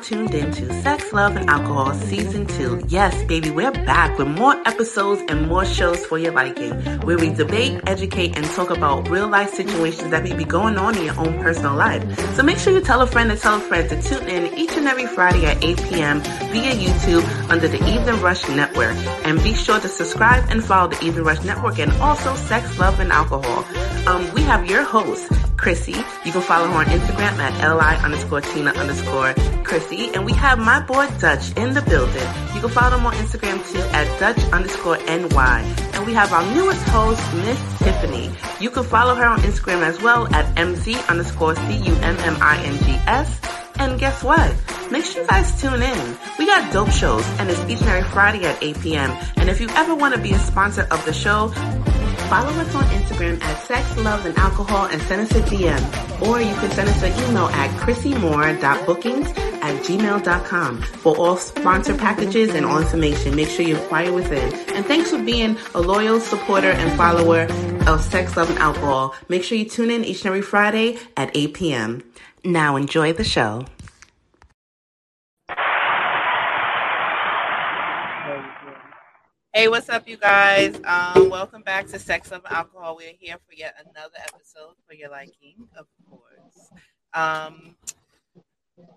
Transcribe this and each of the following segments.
Tuned into Sex, Love, and Alcohol Season 2. Yes, baby, we're back with more episodes and more shows for your liking, where we debate, educate, and talk about real life situations that may be going on in your own personal life. So make sure you tell a friend to tell a friend to tune in each and every Friday at 8 p.m. via YouTube under the Evening Rush Network. And be sure to subscribe and follow the Evening Rush Network and also Sex, Love, and Alcohol. Um, we have your host, Chrissy. You can follow her on Instagram at li underscore Tina underscore Chrissy. And we have my boy Dutch in the building. You can follow him on Instagram too at Dutch underscore NY. And we have our newest host, Miss Tiffany. You can follow her on Instagram as well at MZ underscore C-U-M-M-I-N-G-S. And guess what? Make sure you guys tune in. We got dope shows and it's each and every Friday at 8 p.m. And if you ever want to be a sponsor of the show, follow us on Instagram at Sex, Love, and Alcohol and send us a DM. Or you can send us an email at chrissymore.bookings at gmail.com for all sponsor packages and all information. Make sure you inquire within. And thanks for being a loyal supporter and follower of Sex, Love, and Alcohol. Make sure you tune in each and every Friday at 8 p.m. Now enjoy the show. Hey, what's up, you guys? Um, welcome back to Sex, Love, and Alcohol. We're here for yet another episode for your liking, of course. Um,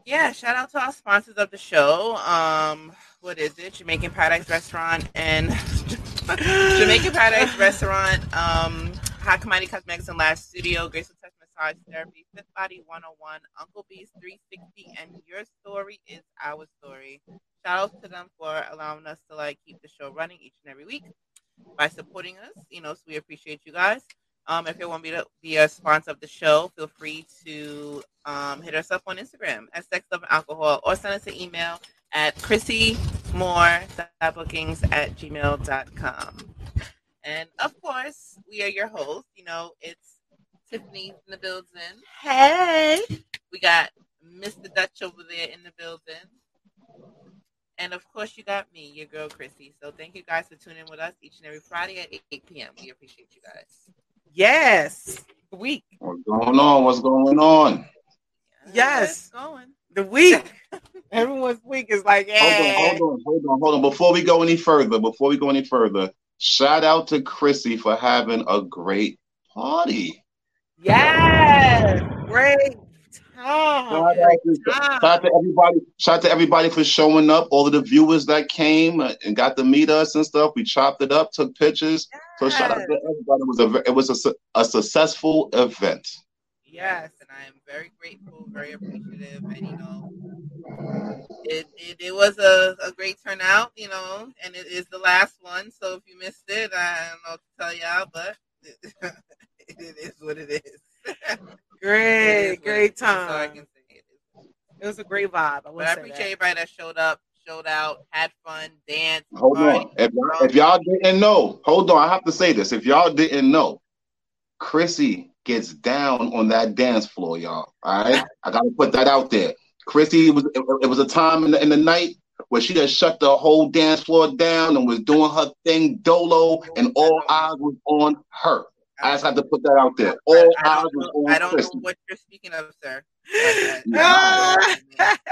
yeah, shout out to our sponsors of the show. Um, what is it? Jamaican Paradise Restaurant and Jamaican Paradise Restaurant, um, High Commodity Cosmetics and Lash Studio, Graceful Touch Massage Therapy, Fifth Body 101, Uncle B's 360, and Your Story is Our Story. Shout out to them for allowing us to like keep the show running each and every week by supporting us. You know, so we appreciate you guys. Um, if you want me to be a sponsor of the show, feel free to um, hit us up on Instagram at Sex Love and Alcohol or send us an email at chrissymore.bookings at gmail.com. And of course, we are your hosts. You know, it's Tiffany in the building. Hey. We got Mr. Dutch over there in the building. And of course, you got me, your girl Chrissy. So thank you guys for tuning in with us each and every Friday at 8 p.m. We appreciate you guys. Yes. Week. What's going on? What's going on? Yes. Going. The week. Everyone's week is like, Hold on, hold on, hold on, hold on. Before we go any further, before we go any further, shout out to Chrissy for having a great party. Yes. Great Shout out, to, shout out to everybody. Shout out to everybody for showing up. All of the viewers that came uh, and got to meet us and stuff. We chopped it up, took pictures. So shout out to everybody. It was a it was a, a successful event. Yes, and I am very grateful, very appreciative, and you know, it it, it was a, a great turnout, you know, and it is the last one. So if you missed it, I don't know what to tell y'all, but it, it is what it is. Great, It is what it great is. That's all I time. can say. It is. It was a great vibe. I, But I appreciate that. everybody that showed up, showed out, had fun, danced. Hold partied, on. If y'all, if y'all didn't know, hold on. I have to say this. If y'all didn't know, Chrissy gets down on that dance floor, y'all. All right, I gotta put that out there. Chrissy was it, it was a time in the, in the night where she just shut the whole dance floor down and was doing her thing dolo, and all eyes was on her. I just have to put that out there. All I eyes don't, was know, on I don't know what you're speaking of, sir. I, Ah!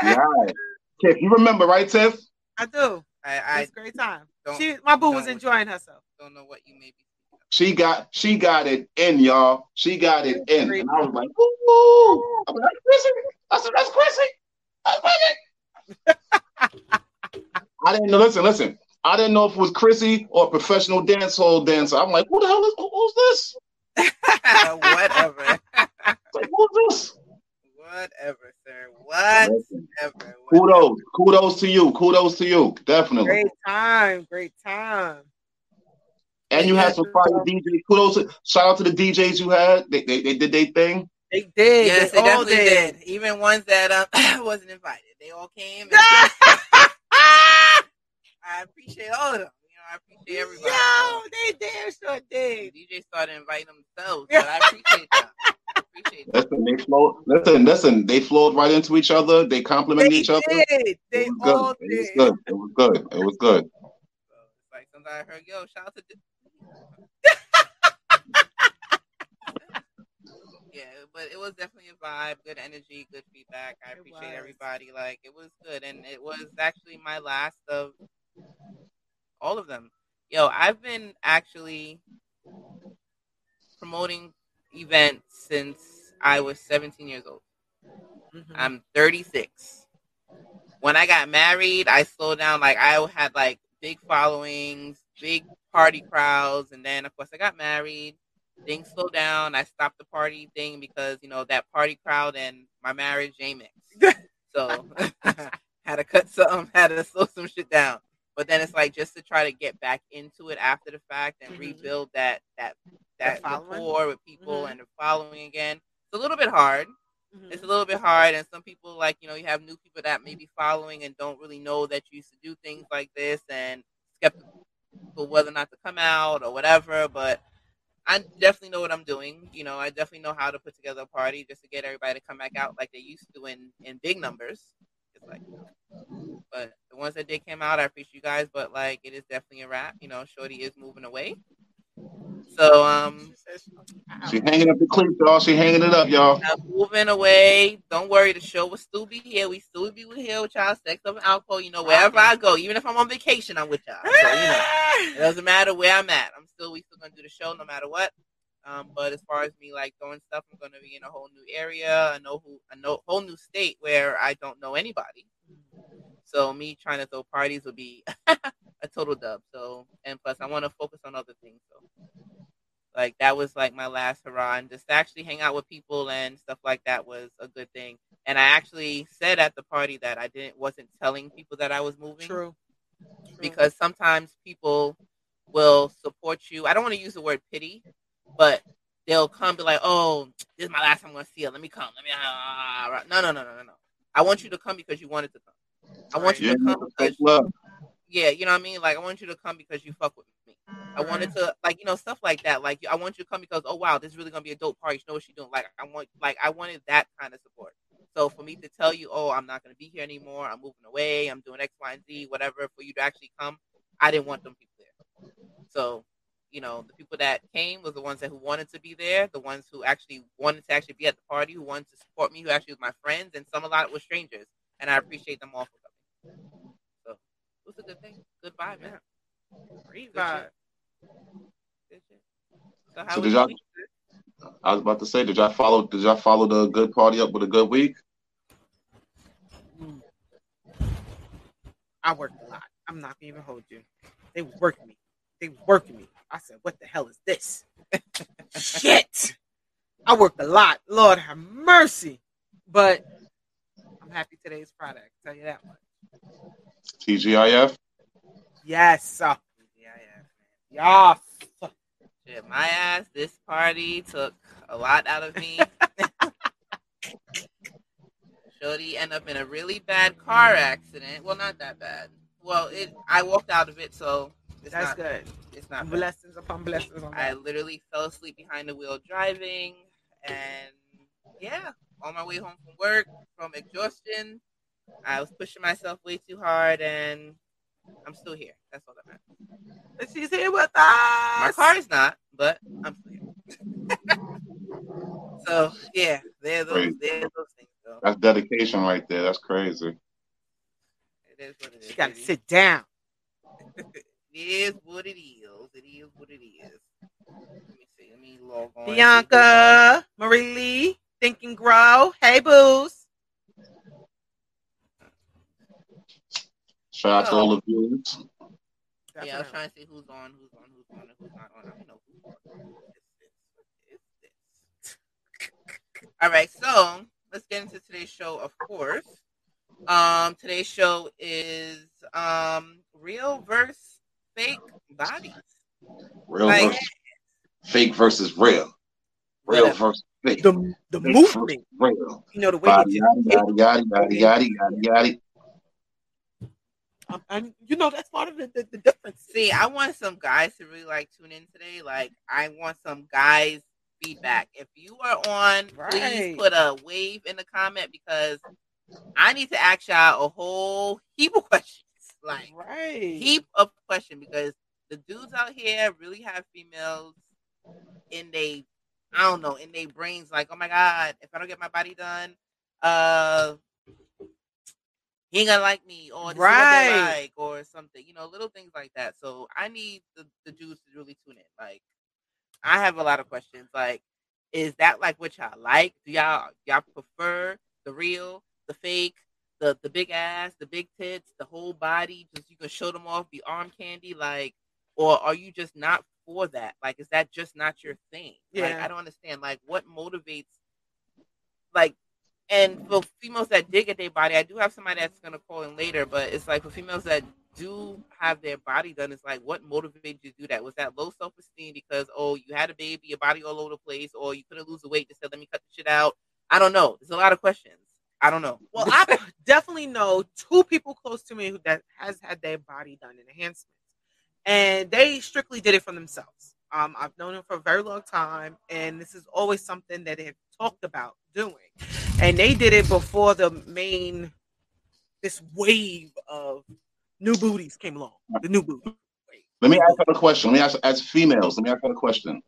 Right. Tiff, you remember, right, Tiff? I do. I, I was a great time. She, my boo was enjoying herself. don't know what you may be. She got she got it in, y'all. She got it in. And I was like, ooh. I'm like, that's Chrissy. I said, that's Chrissy. That's Chrissy. I didn't know. Listen, listen. I didn't know if it was Chrissy or a professional dance hall dancer. I'm like, who the hell is who- who's this? Whatever. Like, who's this? Whatever, sir. Whatever. Whatever. kudos. Kudos to you. Kudos to you. Definitely. Great time. Great time. And you had some fire DJs. Kudos. To, shout out to the DJs you had. They, they, they did their thing. They did. Yes, they they all definitely did. did. Even ones that um, wasn't invited. they all came. And I appreciate all of them. You know, I appreciate everybody. Yo, they damn sure The did. DJ started inviting themselves, but I appreciate that. I appreciate that. Listen, they flowed. Listen, listen, they flowed right into each other. They complimented They each other. They did. They It was good. all It was good. It was good. It was good. So it's like sometimes I heard, yo, shout out to. D- yeah, but it was definitely a vibe, good energy, good feedback. I It appreciate was. everybody. Like it was good, and it was actually my last of all of them. Yo, I've been actually promoting events since I was 17 years old. Mhm. I'm 36. When I got married, I slowed down. Like I had like big followings, big party crowds, and then of course I got married. Things slowed down. I stopped the party thing because you know that party crowd and my marriage ain't mixed. so had to cut some, had to slow some shit down. But then it's like just to try to get back into it after the fact and Mhm. rebuild that that that rapport with people Mhm. and the following again. It's a little bit hard Mhm. it's a little bit hard and some people like you know you have new people that may be following and don't really know that you used to do things like this and skeptical whether or not to come out or whatever but i definitely know what i'm doing you know i definitely know how to put together a party just to get everybody to come back out like they used to in in big numbers it's like but the ones that did came out i appreciate you guys but like it is definitely a wrap you know shorty is moving away so um She hanging up the cleats, y'all. She hanging it up, y'all. I'm moving away. Don't worry, the show will still be here. We still be here with y'all, sex up and alcohol. You know, wherever I go, even if I'm on vacation, I'm with y'all. So, you know, it doesn't matter where I'm at. I'm still we still gonna do the show no matter what. Um, but as far as me like doing stuff, I'm gonna be in a whole new area, a know who a no, whole new state where I don't know anybody. So me trying to throw parties would be a total dub. So and plus I want to focus on other things. So like that was like my last hurrah, and just to actually hang out with people and stuff like that was a good thing. And I actually said at the party that I didn't wasn't telling people that I was moving True. True. because sometimes people will support you. I don't want to use the word pity, but they'll come be like, "Oh, this is my last time I'm going to see her. Let me come. Let me." ah, ah, ah." No, no, no, no, no, no. I want you to come because you wanted to come. I want you Yeah, to come because love. yeah, you know what I mean. Like I want you to come because you fuck with me. I wanted to like you know stuff like that. Like I want you to come because oh wow, this is really gonna be a dope party. You know what she's doing. Like I want like I wanted that kind of support. So for me to tell you, oh, I'm not gonna be here anymore. I'm moving away. I'm doing X, Y, and Z, whatever. For you to actually come, I didn't want them people there. So you know the people that came was the ones that who wanted to be there, the ones who actually wanted to actually be at the party, who wanted to support me, who actually was my friends, and some a lot were strangers, and I appreciate them all for coming. So it was a good thing, good vibe, man. Great vibe. Good shit. So how So did y'all- week? I was about to say, did y'all follow? Did y'all follow the good party up with a good week? I worked a lot. I'm not gonna even hold you. They was working me. They was working me. I said, "What the hell is this?" Shit. I worked a lot. Lord have mercy. But I'm happy today's product. I can tell you that much. TGIF. Yes. sir. Yeah, yeah. Shit, my ass, this party took a lot out of me. Shorty ended up in a really bad car accident. Well, not that bad. Well, it. I walked out of it, so it's That's not. good. It's not. bad. Blessings upon blessings on I that. literally fell asleep behind the wheel driving, and yeah, on my way home from work from exhaustion, I was pushing myself way too hard, and I'm still here. That's all that matters. But she's here with us. My car is not, but I'm still here. so yeah, there those, Great. there those things. So That's dedication right there. That's crazy. it is what it is. She got to sit down. it is what it is. It is what it is. Let me see. Let me log on. Bianca, Marie Lee, Think and Grow. Hey, Booze. Shout out to all the viewers. Yeah, I was trying to see who's on, who's on, who's on, and who's not on. I don't know who's on. It's this. It's this. All right, so let's get into today's show. Of course, um, today's show is um real versus fake bodies. Real Like- versus fake versus real. Real Whatever. versus fake. the the Fake movement. real. You know the way Body, they yaddy, yaddy, yaddy, yaddy, yaddy, yaddy. Um, and you know that's part of the, the, the difference. See, I want some guys to really like tune in today. Like, I want some guys feedback. If you are on, please put a wave in the comment because I need to ask y'all a whole heap of questions. Like, right. heap of question because the dudes out here really have females in they I don't know in their brains like oh my god if I don't get my body done uh he ain't gonna like me or this is what Right. like or something you know little things like that so I need the, the dudes to really tune in like I have a lot of questions like is that like what y'all like do y'all y'all prefer the real the fake the the big ass, the big tits, the whole body, just you can show them off, be arm candy, like, or are you just not for that? Like, is that just not your thing? Like, Yeah. I don't understand. Like, what motivates, like, and for females that dig at their body, I do have somebody that's gonna call in later, but it's like for females that do have their body done, it's like what motivated you to do that? Was that low self esteem because oh you had a baby, your body all over the place, or you couldn't lose the weight, just said let me cut the shit out? I don't know. There's a lot of questions. I don't know. Well, I definitely know two people close to me who that has had their body done in enhancements, and they strictly did it for themselves. Um, I've known them for a very long time, and this is always something that they've talked about doing. And they did it before the main this wave of new booties came along. The new booty. Let me ask you a question. Let me ask as females. Let me ask you a question.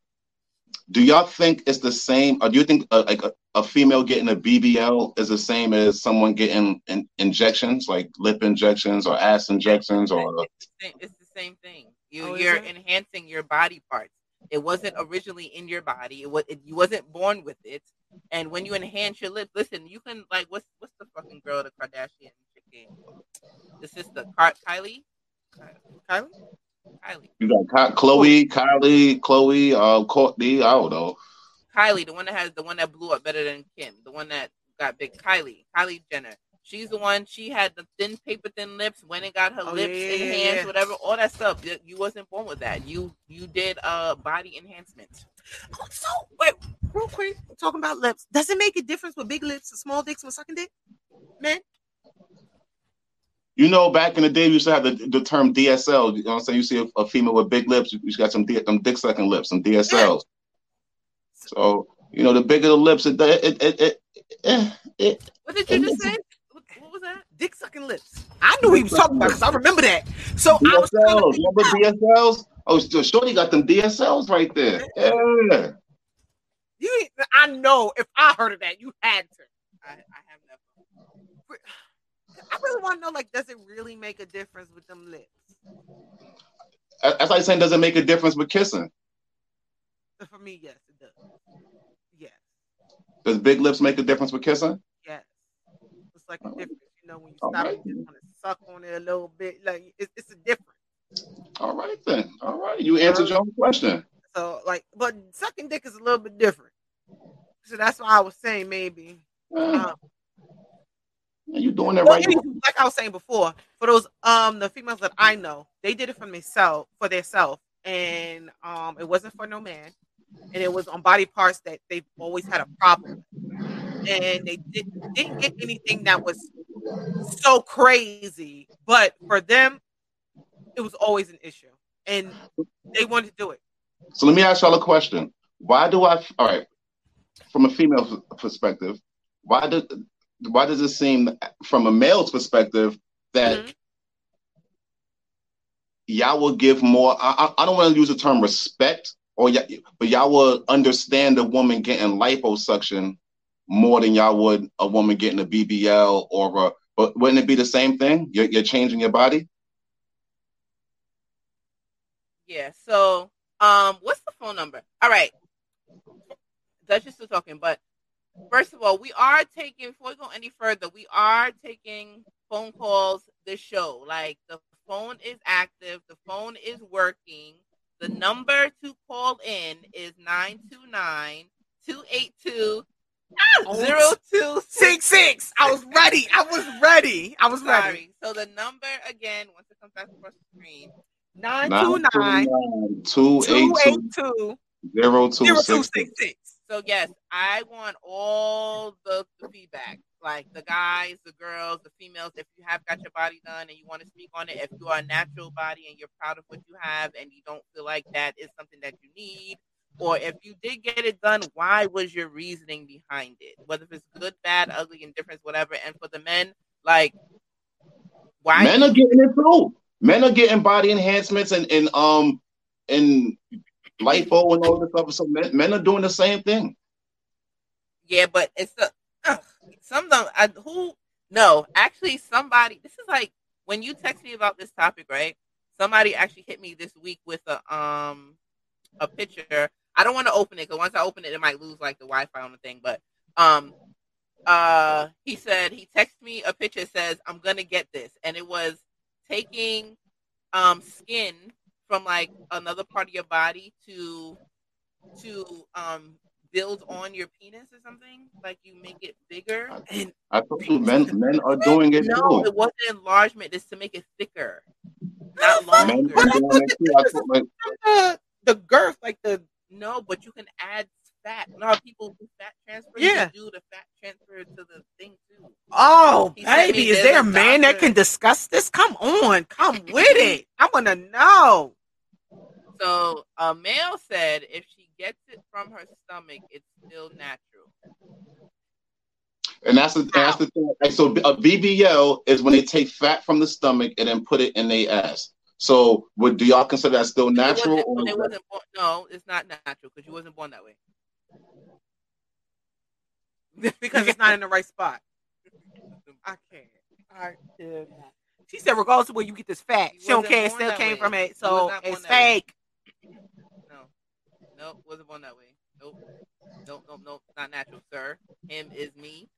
Do y'all think it's the same, or do you think uh, like a, a female getting a BBL is the same as someone getting in, injections, like lip injections or ass injections, or it's the same, it's the same thing. You, oh, you're enhancing your body parts. It wasn't originally in your body. It was it, you wasn't born with it. And when you enhance your lips, listen, you can like what's what's the fucking girl the Kardashian chick game? The sister Car- Kylie. Kylie? Kylie. you got Ky- Khloé, Kylie, Khloé, uh, Kourtney. I don't know. Kylie, the one that has the one that blew up better than Kim, the one that got big. Kylie, Kylie Jenner. She's the one. She had the thin paper thin lips. When it got her Oh, lips yeah, yeah, yeah, enhanced, yeah. whatever, all that stuff. You, you wasn't born with that. You you did uh body enhancement. Oh, so wait, real quick, talking about lips. Does it make a difference with big lips and small dicks when sucking dick? Man, You know, back in the day, we used to have the, the term DSL. You know what I'm saying? You see a, a female with big lips, you got some, D, some dick sucking lips, some DSLs. So, you know, the bigger the lips, it, it, it, it, it, it What did you just say? What, what was that? Dick sucking lips. I knew he was talking about because I remember that. So I was trying to think Remember about- DSLs? Oh, so Shorty got them DSLs right there. Yeah. you. I know if I heard of that, you had to. I, I have never. I really want to know, like, does it really make a difference with them lips? As I saying, does it make a difference with kissing? For me, yes, it does. Yes, Does big lips make a difference with kissing? yes. It's like a oh. difference, you know, when you All stop right. want to suck on it a little bit. Like, it's, it's a difference. All right then. All right. You answered your own question. So, like, but sucking dick is a little bit different. So that's why I was saying maybe. Yeah. Um, you doing it Well, right. like I was saying before, for those um the females that I know, they did it for themselves for themselves, and um it wasn't for no man, and it was on body parts that they've always had a problem, with. and they did, didn't get anything that was so crazy, but for them, it was always an issue, and they wanted to do it. So let me ask y'all a question. Why do I? All right, from a female perspective, why do why does it seem from a male's perspective that Mhm. y'all will give more? I, I I don't want to use the term respect, or y- but y'all will understand a woman getting liposuction more than y'all would a woman getting a BBL or a. But wouldn't it be the same thing? You're, you're changing your body. Yeah. So, um, what's the phone number? All right. Duchess still talking, but first of all, we are taking before we go any further, we are taking phone calls this show. Like the phone is active, the phone is working. The number to call in is 929 282 0266. Six six. I was ready. I was ready. I was ready. So the number again, once it comes back across the screen, Nine two nine two two eight eight two two zero two zero two six. six six. So yes, I want all the, the feedback, like the guys, the girls, the females. If you have got your body done and you want to speak on it, if you are a natural body and you're proud of what you have and you don't feel like that is something that you need, or if you did get it done, why was your reasoning behind it? Whether if it's good, bad, ugly, indifference, whatever. And for the men, like why Men are getting it too. Men are getting body enhancements and and um and lipo and all this stuff. So men, men are doing the same thing. Yeah, but it's the uh, some of them. I, who? No, actually, somebody. This is like when you text me about this topic, right? Somebody actually hit me this week with a um a picture. I don't want to open it because once I open it, it might lose like the Wi-Fi on the thing. But um, uh, he said he texted me a picture. Says I'm gonna get this, and it was taking um skin from like another part of your body to to um build on your penis or something like you make it bigger and I you, men men are doing it no too. it wasn't enlargement it's to make it thicker not longer are doing it too. I told my- the, the girth, like the no but you can add fat you know how people do fat transfer Yeah. you do the fat transfer to the thing too oh He baby, is there a a man that can discuss this? Come on, come with it. I want to know. so a male said if she gets it from her stomach it's still natural And that's the that's the thing. So a BBL is when they take fat from the stomach and then put it in their ass. So would do y'all consider that still natural? It wasn't, it wasn't born, no, it's not natural because you wasn't born that way. because it's not in the right spot. I can't. I can't. She said, regardless of where you get this fat, He she don't care. It still came way. from it, so was it's that way. fake. No, nope, wasn't born that way. Nope, nope, nope, nope, not natural, sir. Him is me.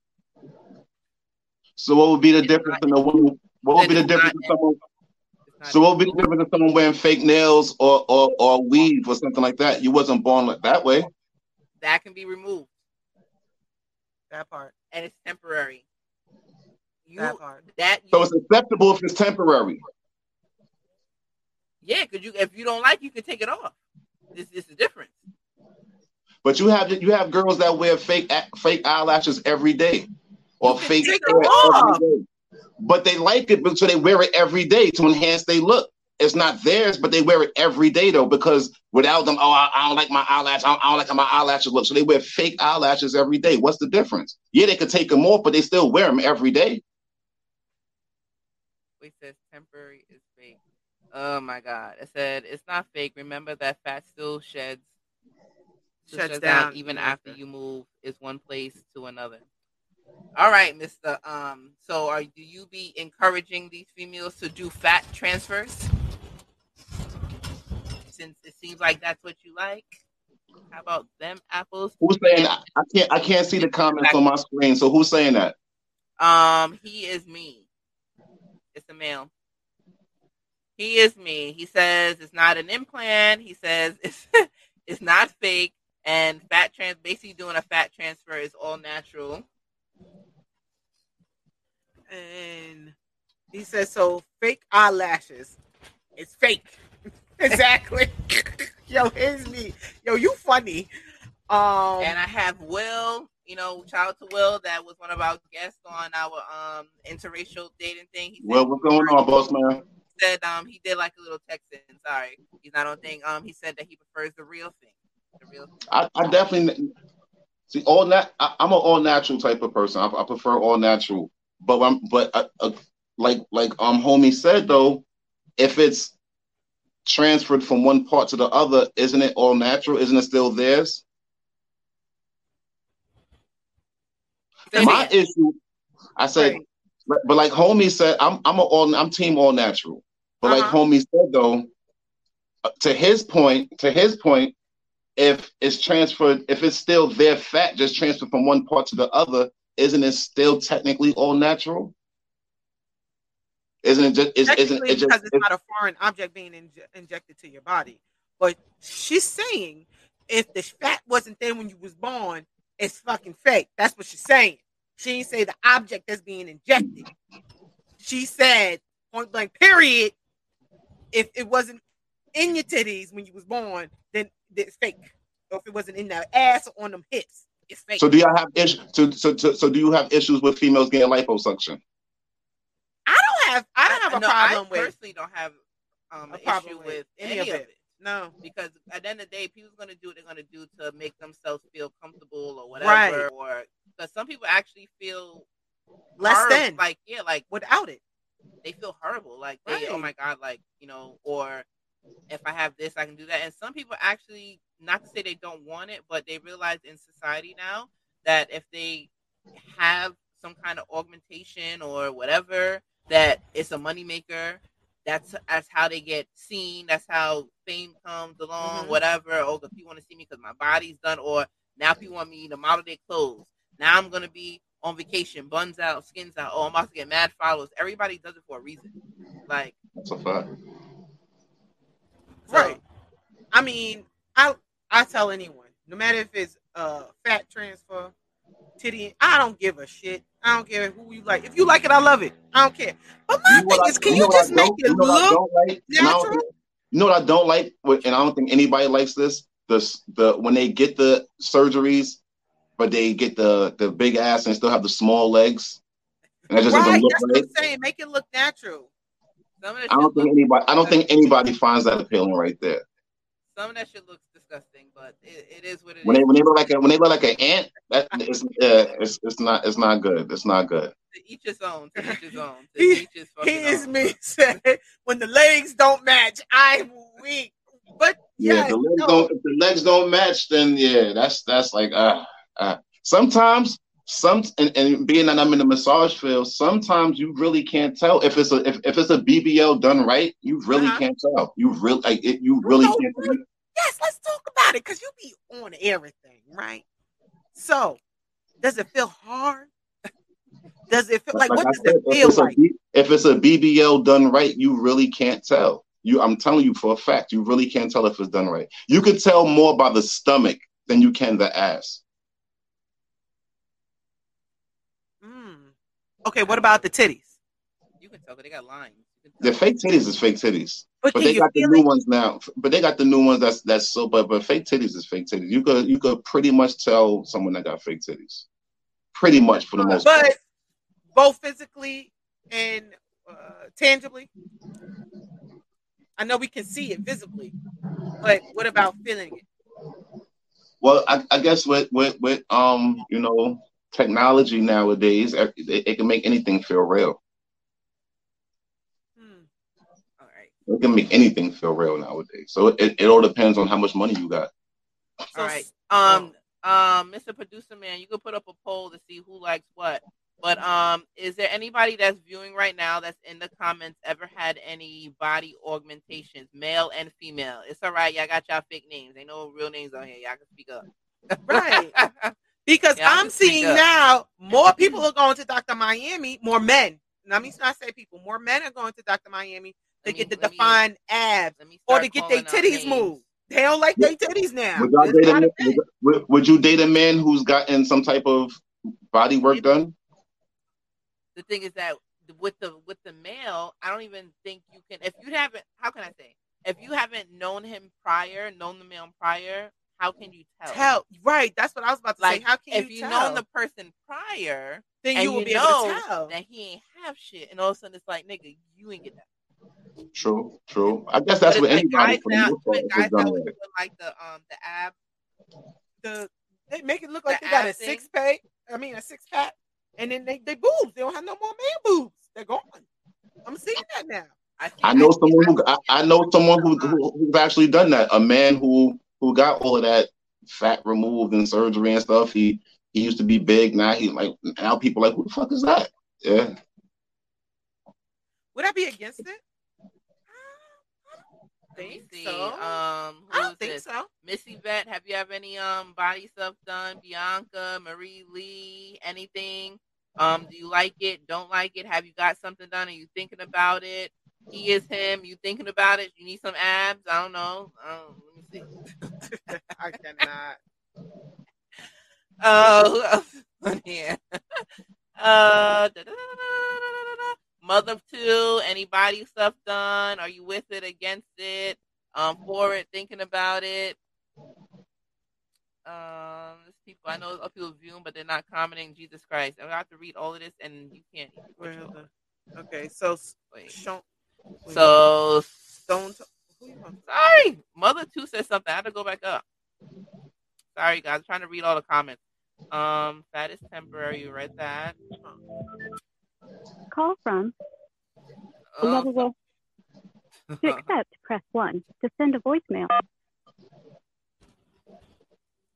so what would be the difference in a woman? What would be the difference in someone? It's not So what would be the difference someone wearing fake nails or or or weave or something like that? You wasn't born like that way. that can be removed That part. and it's temporary. You That part. that you, So it's acceptable if it's temporary. yeah, because you if you don't like, you can take it off. This this is different. But you have you have girls that wear fake fake eyelashes every day, or You can fake take hair them off. Every day. But they like it, so they wear it every day to enhance their look. It's not theirs, but they wear it every day though, because without them, oh, I, I don't like my eyelash. I don't, I don't like how my eyelashes look. So they wear fake eyelashes every day. What's the difference? Yeah, they could take them off, but they still wear them every day. It says temporary is fake. Oh my god! It said it's not fake. Remember that fat still sheds, still Shuts sheds down even even after after. you move is one place to another. All right, Mister. Um. So, are do you be encouraging these females to do fat transfers? Since it seems like that's what you like. How about them apples? Who's saying that? I can't I can't see the comments on my screen. So who's saying that? Um, he is me. It's a male. He is me. He says it's not an implant. He says it's it's not fake. And fat trans basically doing a fat transfer is all natural. And he says, so fake eyelashes. It's fake. exactly. Yo, here's me. Yo, you funny. Um, And I have Will, you know, child to Will, that was one of our guests on our um interracial dating thing. He said, Well, what's going on, boss man? said um he did like a little texting. Sorry, he's not on thing. Um, he said that he prefers the real thing. The real thing. I, I definitely see all that. I, I'm an all natural type of person. I, I prefer all natural. But I'm but uh, uh, like like um homie said though, if it's transferred from one part to the other, isn't it all natural? Isn't it still theirs? My issue, I said, Right. but, but like homie said, I'm I'm a all I'm team all natural. But like Uh-huh. homie said though, uh, to his point, to his point, if it's transferred, if it's still their fat, just transferred from one part to the other, isn't it still technically all natural? Isn't it just? Is, technically it just? because it's not a foreign object being inje- injected to your body. But she's saying if the fat wasn't there when you was born, it's fucking fake. That's what she's saying. She didn't say the object that's being injected. She said point blank period. If it wasn't in your titties when you was born, then it's fake. or if it wasn't in the ass or on them hips, it's fake. So do y'all have issues? So, so, so, so do you have issues with females getting liposuction? I don't have I don't have a no, problem I with personally don't have um, a problem issue with with any any of of it. it. no. because at the end of the day, people's gonna do what they're gonna do to make themselves feel comfortable or whatever. Right. whatever. Or because some people actually feel Less horrible, than like yeah, like without it. they feel horrible, like they oh my god, like you know, or if I have this, I can do that. And some people actually, not to say they don't want it, but they realize in society now that if they have some kind of augmentation or whatever, that it's a moneymaker. That's that's how they get seen. That's how fame comes along. Mhm. Whatever. Oh, if you want to see me because my body's done. Or now people want me to model their clothes. Now I'm gonna be on vacation, buns out, skins out. Oh, I'm about to get mad followers. Everybody does it for a reason. Like That's a fact. so- Right. I mean, I I tell anyone, no matter if it's uh fat transfer, titty, I don't give a shit. I don't care who you like. If you like it, I love it. I don't care. But my You know thing I- is, can you you, know just make it you know look like? And I don't natural? think- You know what I don't like, and I don't think anybody likes this. The the when they get the surgeries, but they get the the big ass and still have the small legs, and that just right? doesn't look That's what right. I'm saying. Make it look natural. Some of that I don't think anybody. I don't think anybody finds that appealing right there. some of that shit looks disgusting, but it, it is what it is. When they when they look like a when they look like an ant, that is uh, it's it's not it's not good. It's not good. to each his own. To each his own. To He- each his fucking He is own. me said when the legs don't match, I'm weak. But Yeah, yes, the legs no. don't. If the legs don't match, then yeah, that's that's like uh, uh. Sometimes some and, and being that I'm in the massage field, sometimes you really can't tell if it's a if, if it's a BBL done right. You really Uh-huh. can't tell. You really like it. You really No, can't. really. Yes, let's talk about it because you be on everything, right? So, does it feel hard? Does it feel like, what I does said, it if feel it's a like? B- if it's a BBL done right, you really can't tell. You, I'm telling you for a fact, you really can't tell if it's done right. You could tell more by the stomach than you can the ass. Mm. Okay, what about the titties? You can tell, but they got lines. The fake titties is fake titties. But, But they got the new it? ones now. But they got the new ones that's that's so but but fake titties is fake titties. You could you could pretty much tell someone that got fake titties. Pretty much for the most part. But both physically and uh, tangibly. I know we can see it visibly, but what about feeling it? Well, I, I guess with with with um you know technology nowadays, it, it can make anything feel real. Hmm. All right. It can make anything feel real nowadays. So it, it all depends on how much money you got. So, All right. Um, um, Mr. Producer Man, you could put up a poll to see who likes what. But um, is there anybody that's viewing right now that's in the comments ever had any body augmentations, male and female? It's all right. Y'all got y'all fake names. Ain't no real names on here. Y'all can speak up. Right. Because Yeah, I'm I'm just speak seeing now more people are going to Dr. Miami, more men. Let me not say people, more men are going to Dr. Miami to me- get the let me- defined abs or to get their titties names. moved. They don't like their titties now. Would, y'all date a a man, would, would you date a man who's gotten some type of body work done? the thing is that with the with the male, I don't even think you can. If you haven't, how can I say? If you haven't known him prior, known the male prior, how can you tell? Tell right. That's what I was about to Like, say. How can if you you tell? known the person prior, then you will you be know able to tell. that he ain't have shit, and all of a sudden it's like, nigga, you ain't get that. True, true. I guess that's what it's like anybody guys for the now, most part but is guys done now with. with like the um the ab. The they make it look like The they got a thing? six pack. I mean a six pack, and then they they boobs. They don't have no more man boobs. They're gone. I'm seeing that now. I, I know see- someone who I, I know someone who, who who's actually done that. A man who who got all of that fat removed and surgery and stuff. He he used to be big. Now he like now people like who the fuck is that? Yeah. Would I be against it? Let me think see. so. Um, I don't think this? so. Missy Vet, have you have any um body stuff done? Bianca, Marie Lee, anything? Um, do you like it? Don't like it? Have you got something done? Are you thinking about it? He is him. You thinking about it? You need some abs? I don't know. Um, let me see. I cannot. Oh, on here? uh. Mother of two. Any body stuff done? Are you with it? Against it? Um, for it? Thinking about it? Um, there's people I know a few of people viewing, but they're not commenting. Jesus Christ! I have to read all of this, and you can't. Okay, so Wait. So Stone. Who you want? sorry, Mother Two said something. I had to go back up. Sorry, guys. trying to read all the comments. Um, fat is temporary. You read that. Call from Um, lovable. To accept, press 1. To send a voicemail,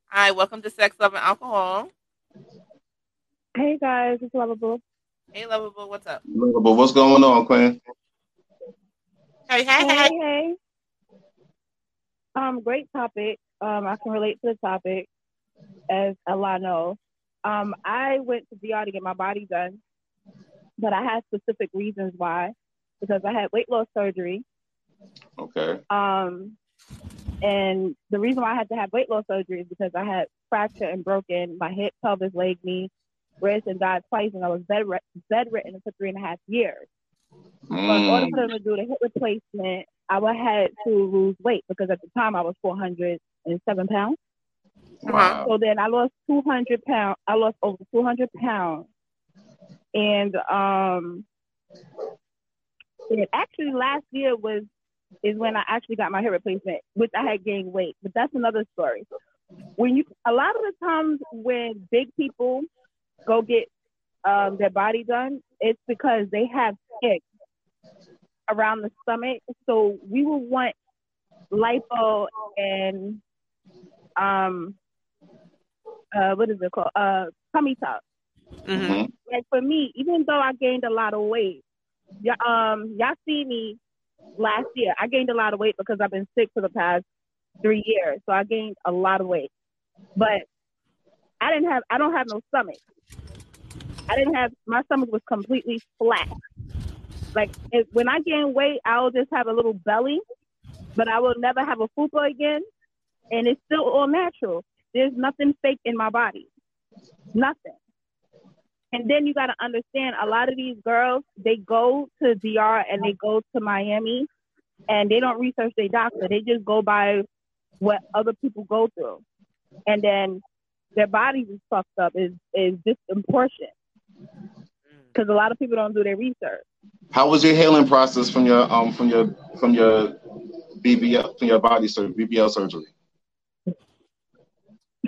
Hi, welcome to Sex, Love, and Alcohol. Hey guys, it's Lovable. Hey, lovable, what's up? Lovable, what's going on, Quinn? Hey, hey, Hey, hey. hey. Um, great topic. Um, I can relate to the topic, as Allah know. Um, I went to DR to get my body done, but I had specific reasons why, because I had weight loss surgery. Okay. Um, and the reason why I had to have weight loss surgery is because I had fractured and broken my hip, pelvis, leg, knee, wrist, and died twice, and I was bed bedridden for three and a half years. So in order Mm, for them to do the hip replacement, I would had to lose weight because at the time I was 407 pounds. wow. So then I lost 200 pounds. I lost over 200 pounds. And um, and actually last year was is when I actually got my hip replacement, which I had gained weight. But that's another story. When you a lot of the times when big people go get um, their body done, it's because they have ticks around the stomach. So we will want lipo and um uh what is it called? Uh tummy tuck. Mm-hmm. Mhm. Like for me, even though I gained a lot of weight, yeah, um, y'all see me last year. I gained a lot of weight because I've been sick for the past three years. So I gained a lot of weight. But I didn't have I don't have no stomach. I didn't have my stomach was completely flat. Like if, when I gain weight, I'll just have a little belly, but I will never have a fupa again, and it's still all natural. There's nothing fake in my body, nothing. And then you got to understand, a lot of these girls they go to DR and they go to Miami, and they don't research their doctor. They just go by what other people go through, and then their bodies is fucked up, is is disproportionate because a lot of people don't do their research. How was your healing process from your um from your from your BBL from your body surgery BBL surgery?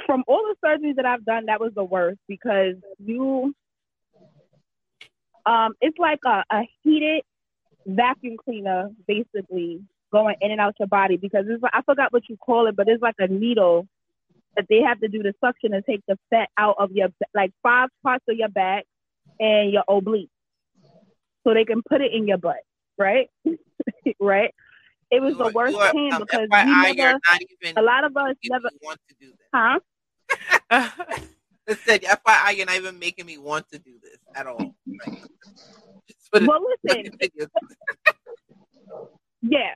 from all the surgeries that I've done, that was the worst because you, um, it's like a, a heated vacuum cleaner, basically going in and out your body because it's like, I forgot what you call it, but it's like a needle that they have to do the suction and take the fat out of your like five parts of your back and your oblique, so they can put it in your butt, right? right. It was You the worst are- pain um, because FYI, never, not even. a lot of us never, want to do this. huh? I said, FYI, you're not even making me want to do this at all. Like, just put it- Well, listen, Yeah.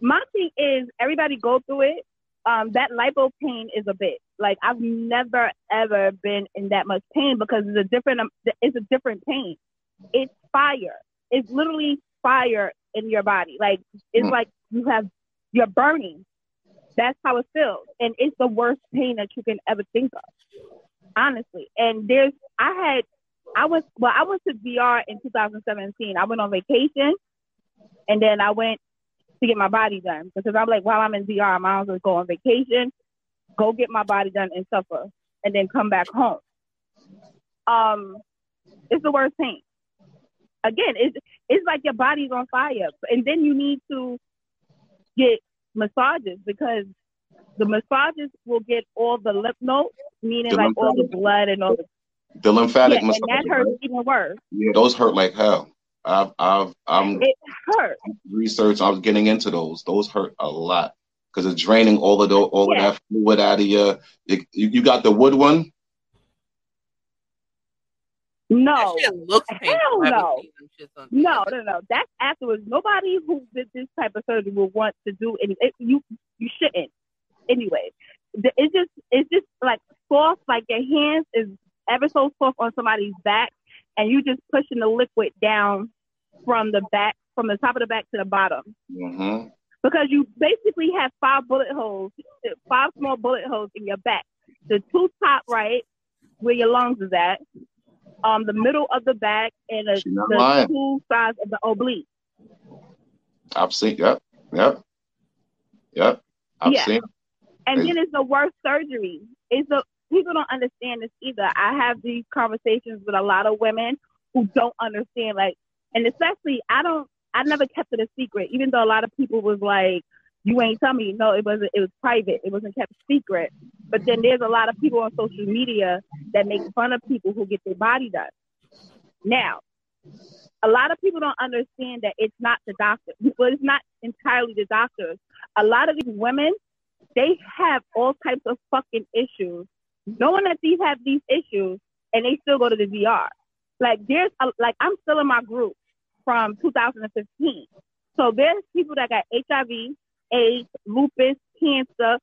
My thing is everybody go through it. Um, that lipo pain is a bit like I've never ever been in that much pain because it's a different um, it's a different pain. It's fire. It's literally fire in your body. Like it's Mm. like you have you're burning. That's how it feels, and it's the worst pain that you can ever think of. Honestly, and there's I had I was well I went to DR in 2017. I went on vacation, and then I went to get my body done because I'm like, while I'm in DR, I might as well go on vacation, go get my body done and suffer, and then come back home. Um, it's the worst pain. Again, it's it's like your body's on fire, and then you need to get massages because the massages will get all the lymph nodes, meaning The like all the blood and all the The lymphatic yeah, and that hurts right? even worse. Yeah, those hurt like hell. I've I've I'm It hurts. research. I was getting into those. Those hurt a lot because it's draining all of the all Yeah. of that fluid out of your. You, you got the wood one. No, looks Hell painful. I haven't no. seen them shits on No, TV. no, no. That's afterwards. Nobody who did this type of surgery will want to do any. It, you you shouldn't. Anyway, The- it's just it's just like soft. Like your hands is ever so soft on somebody's back, and you just pushing the liquid down from the back, from the top of the back to the bottom, Mm-hmm. because you basically have five bullet holes, five small bullet holes in your back. the two top right, where your lungs is at, um, the middle of the back, and the, the lying. two sides of the oblique. I've seen. Yep. Yep. Yep. I've Yeah. seen. And then it's the worst surgery. It's the people don't understand this either. I have these conversations with a lot of women who don't understand, like, and especially I don't. I never kept it a secret, even though a lot of people was like, "You ain't tell me." No, it wasn't. It was private. It wasn't kept secret. But then there's a lot of people on social media that make fun of people who get their body done. Now, a lot of people don't understand that it's not the doctor. Well, it's not entirely the doctors. A lot of these women they have all types of fucking issues, knowing that these have these issues, and they still go to the DR. Like there's a, like I'm still in my group from 2015. So there's people that got HIV, AIDS, lupus, cancer,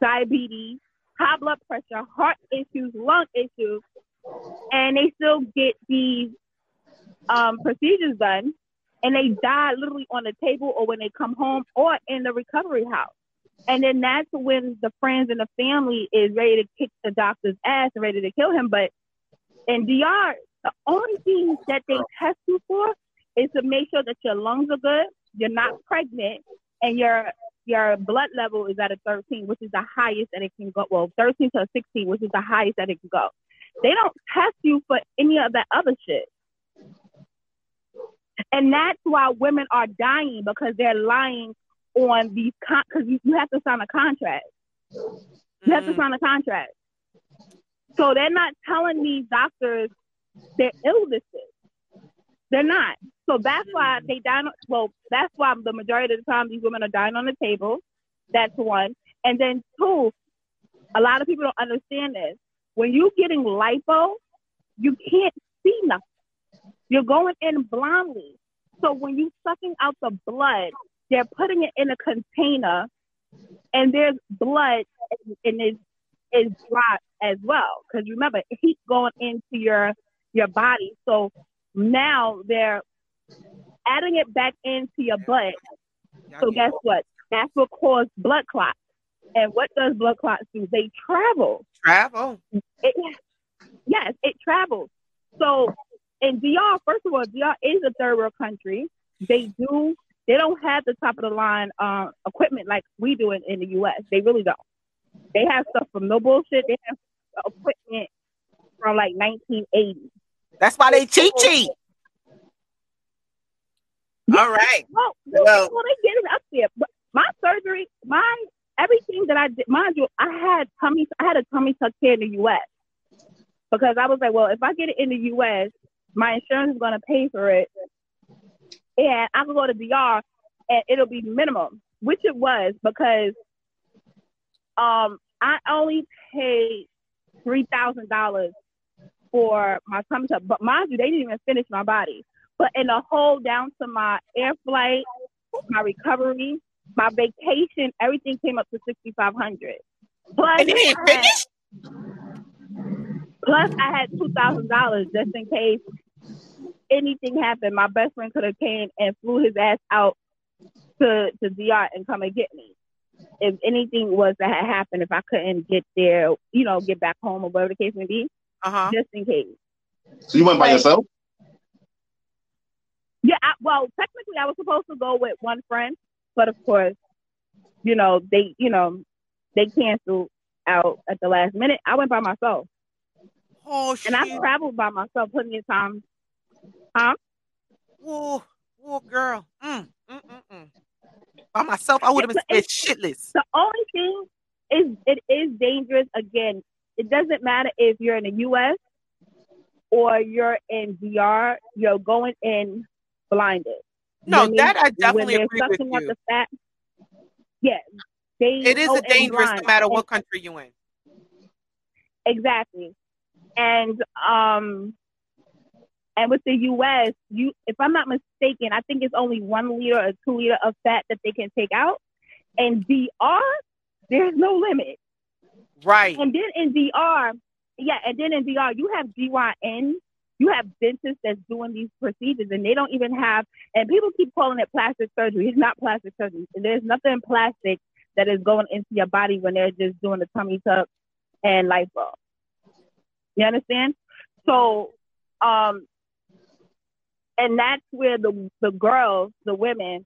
diabetes, high blood pressure, heart issues, lung issues, and they still get these um, procedures done, and they die literally on the table or when they come home or in the recovery house. And then that's when the friends and the family is ready to kick the doctor's ass and ready to kill him. But in DR, the only thing that they test you for is to make sure that your lungs are good, you're not pregnant, and your your blood level is at a 13, which is the highest that it can go. Well, 13 to a 16, which is the highest that it can go. They don't test you for any of that other shit. And that's why women are dying because they're lying on these con because you, you have to sign a contract. You have to Mhm. sign a contract. So they're not telling these doctors their illnesses. They're not. So that's why they die. On, well, that's why the majority of the time these women are dying on the table. That's one. And then two, a lot of people don't understand this. When you're getting lipo, you can't see nothing. You're going in blindly. So when you're sucking out the blood, they're putting it in a container, and there's blood and it's is dry as well. Because remember, heat going into your your body. So now they're adding it back into your butt. Y'all So guess what? That's what causes blood clots. And what does blood clots do? They travel. travel. It, yes, it travels. So in DR, first of all, DR is a third world country. They do they don't have the top of the line uh, equipment like we do in, in the US. They really don't. They have stuff from no bullshit. They have equipment from like 1980. That's why they cheat cheat. All right. Well, Well- well, they get it up there. But my surgery, my everything that I did, mind you, I had tummy, I had a tummy tuck here in the U.S. because I was like, well, if I get it in the U.S., my insurance is going to pay for it, and I can go to DR and it'll be minimum, which it was because um I only paid three thousand dollars for my tummy tuck, but mind you, they didn't even finish my body. But in the whole down to my air flight, my recovery, my vacation, everything came up to sixty five hundred. Plus, And they ain't I had- plus I had two thousand dollars just in case anything happened. My best friend could have came and flew his ass out to to DR and come and get me. If anything was to have happened, if I couldn't get there, you know, get back home or whatever the case may be, Uh-huh. just in case. So you went by Right. yourself? Yeah, I, well, technically, I was supposed to go with one friend, but of course, you know, they, you know, they canceled out at the last minute. I went by myself, Oh shit. and I've traveled by myself plenty of times. Whoa, whoa, girl. Mm, mm, mm, mm. By myself, I would have been It's- shitless. The only thing is, it is dangerous. Again, it doesn't matter if you're in the U.S. or you're in DR. You're going in blinded. No, Women, that I when definitely agree with you. the fat, yeah, they It is dangerous no matter what country you in. Exactly. And um and with the US, you if I'm not mistaken, I think it's only one liter or two liter of fat that they can take out. And DR, there's no limit. Right. And then in DR, yeah, and then in DR, you have GYN, you have dentists that's doing these procedures, and they don't even have. And people keep calling it plastic surgery. It's not plastic surgery. There's nothing plastic that is going into your body when they're just doing the tummy tuck and lipo. You understand? So, um, and that's where the the girls, the women,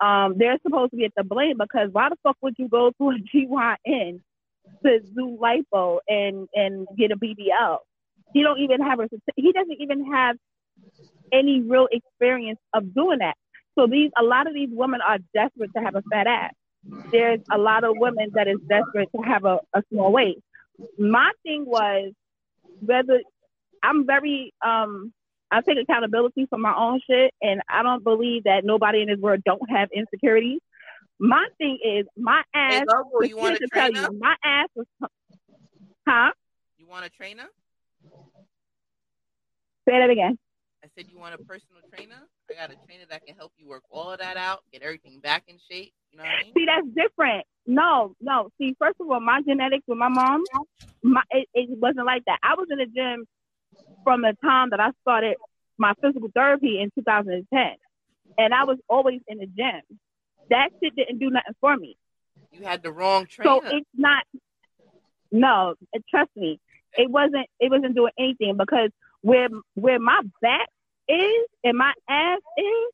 um, they're supposed to be at the blame because why the fuck would you go to a GYN to do lipo and and get a BBL? He don't even have a he doesn't even have any real experience of doing that. So these a lot of these women are desperate to have a fat ass. There's a lot of women that is desperate to have a, a small waist. My thing was whether I'm very um I take accountability for my own shit and I don't believe that nobody in this world don't have insecurities. My thing is my ass Hey, you want a to tell trainer? you, my ass was huh? You want a trainer? Say that again. I said you want a personal trainer. I got a trainer that can help you work all of that out, get everything back in shape. You know what I mean? See, that's different. No, no. See, first of all, my genetics with my mom, my it, it wasn't like that. I was in the gym from the time that I started my physical therapy in 2010, and I was always in the gym. That shit didn't do nothing for me. You had the wrong trainer. So it's not. No, trust me, it wasn't. It wasn't doing anything because where where my back is and my ass is,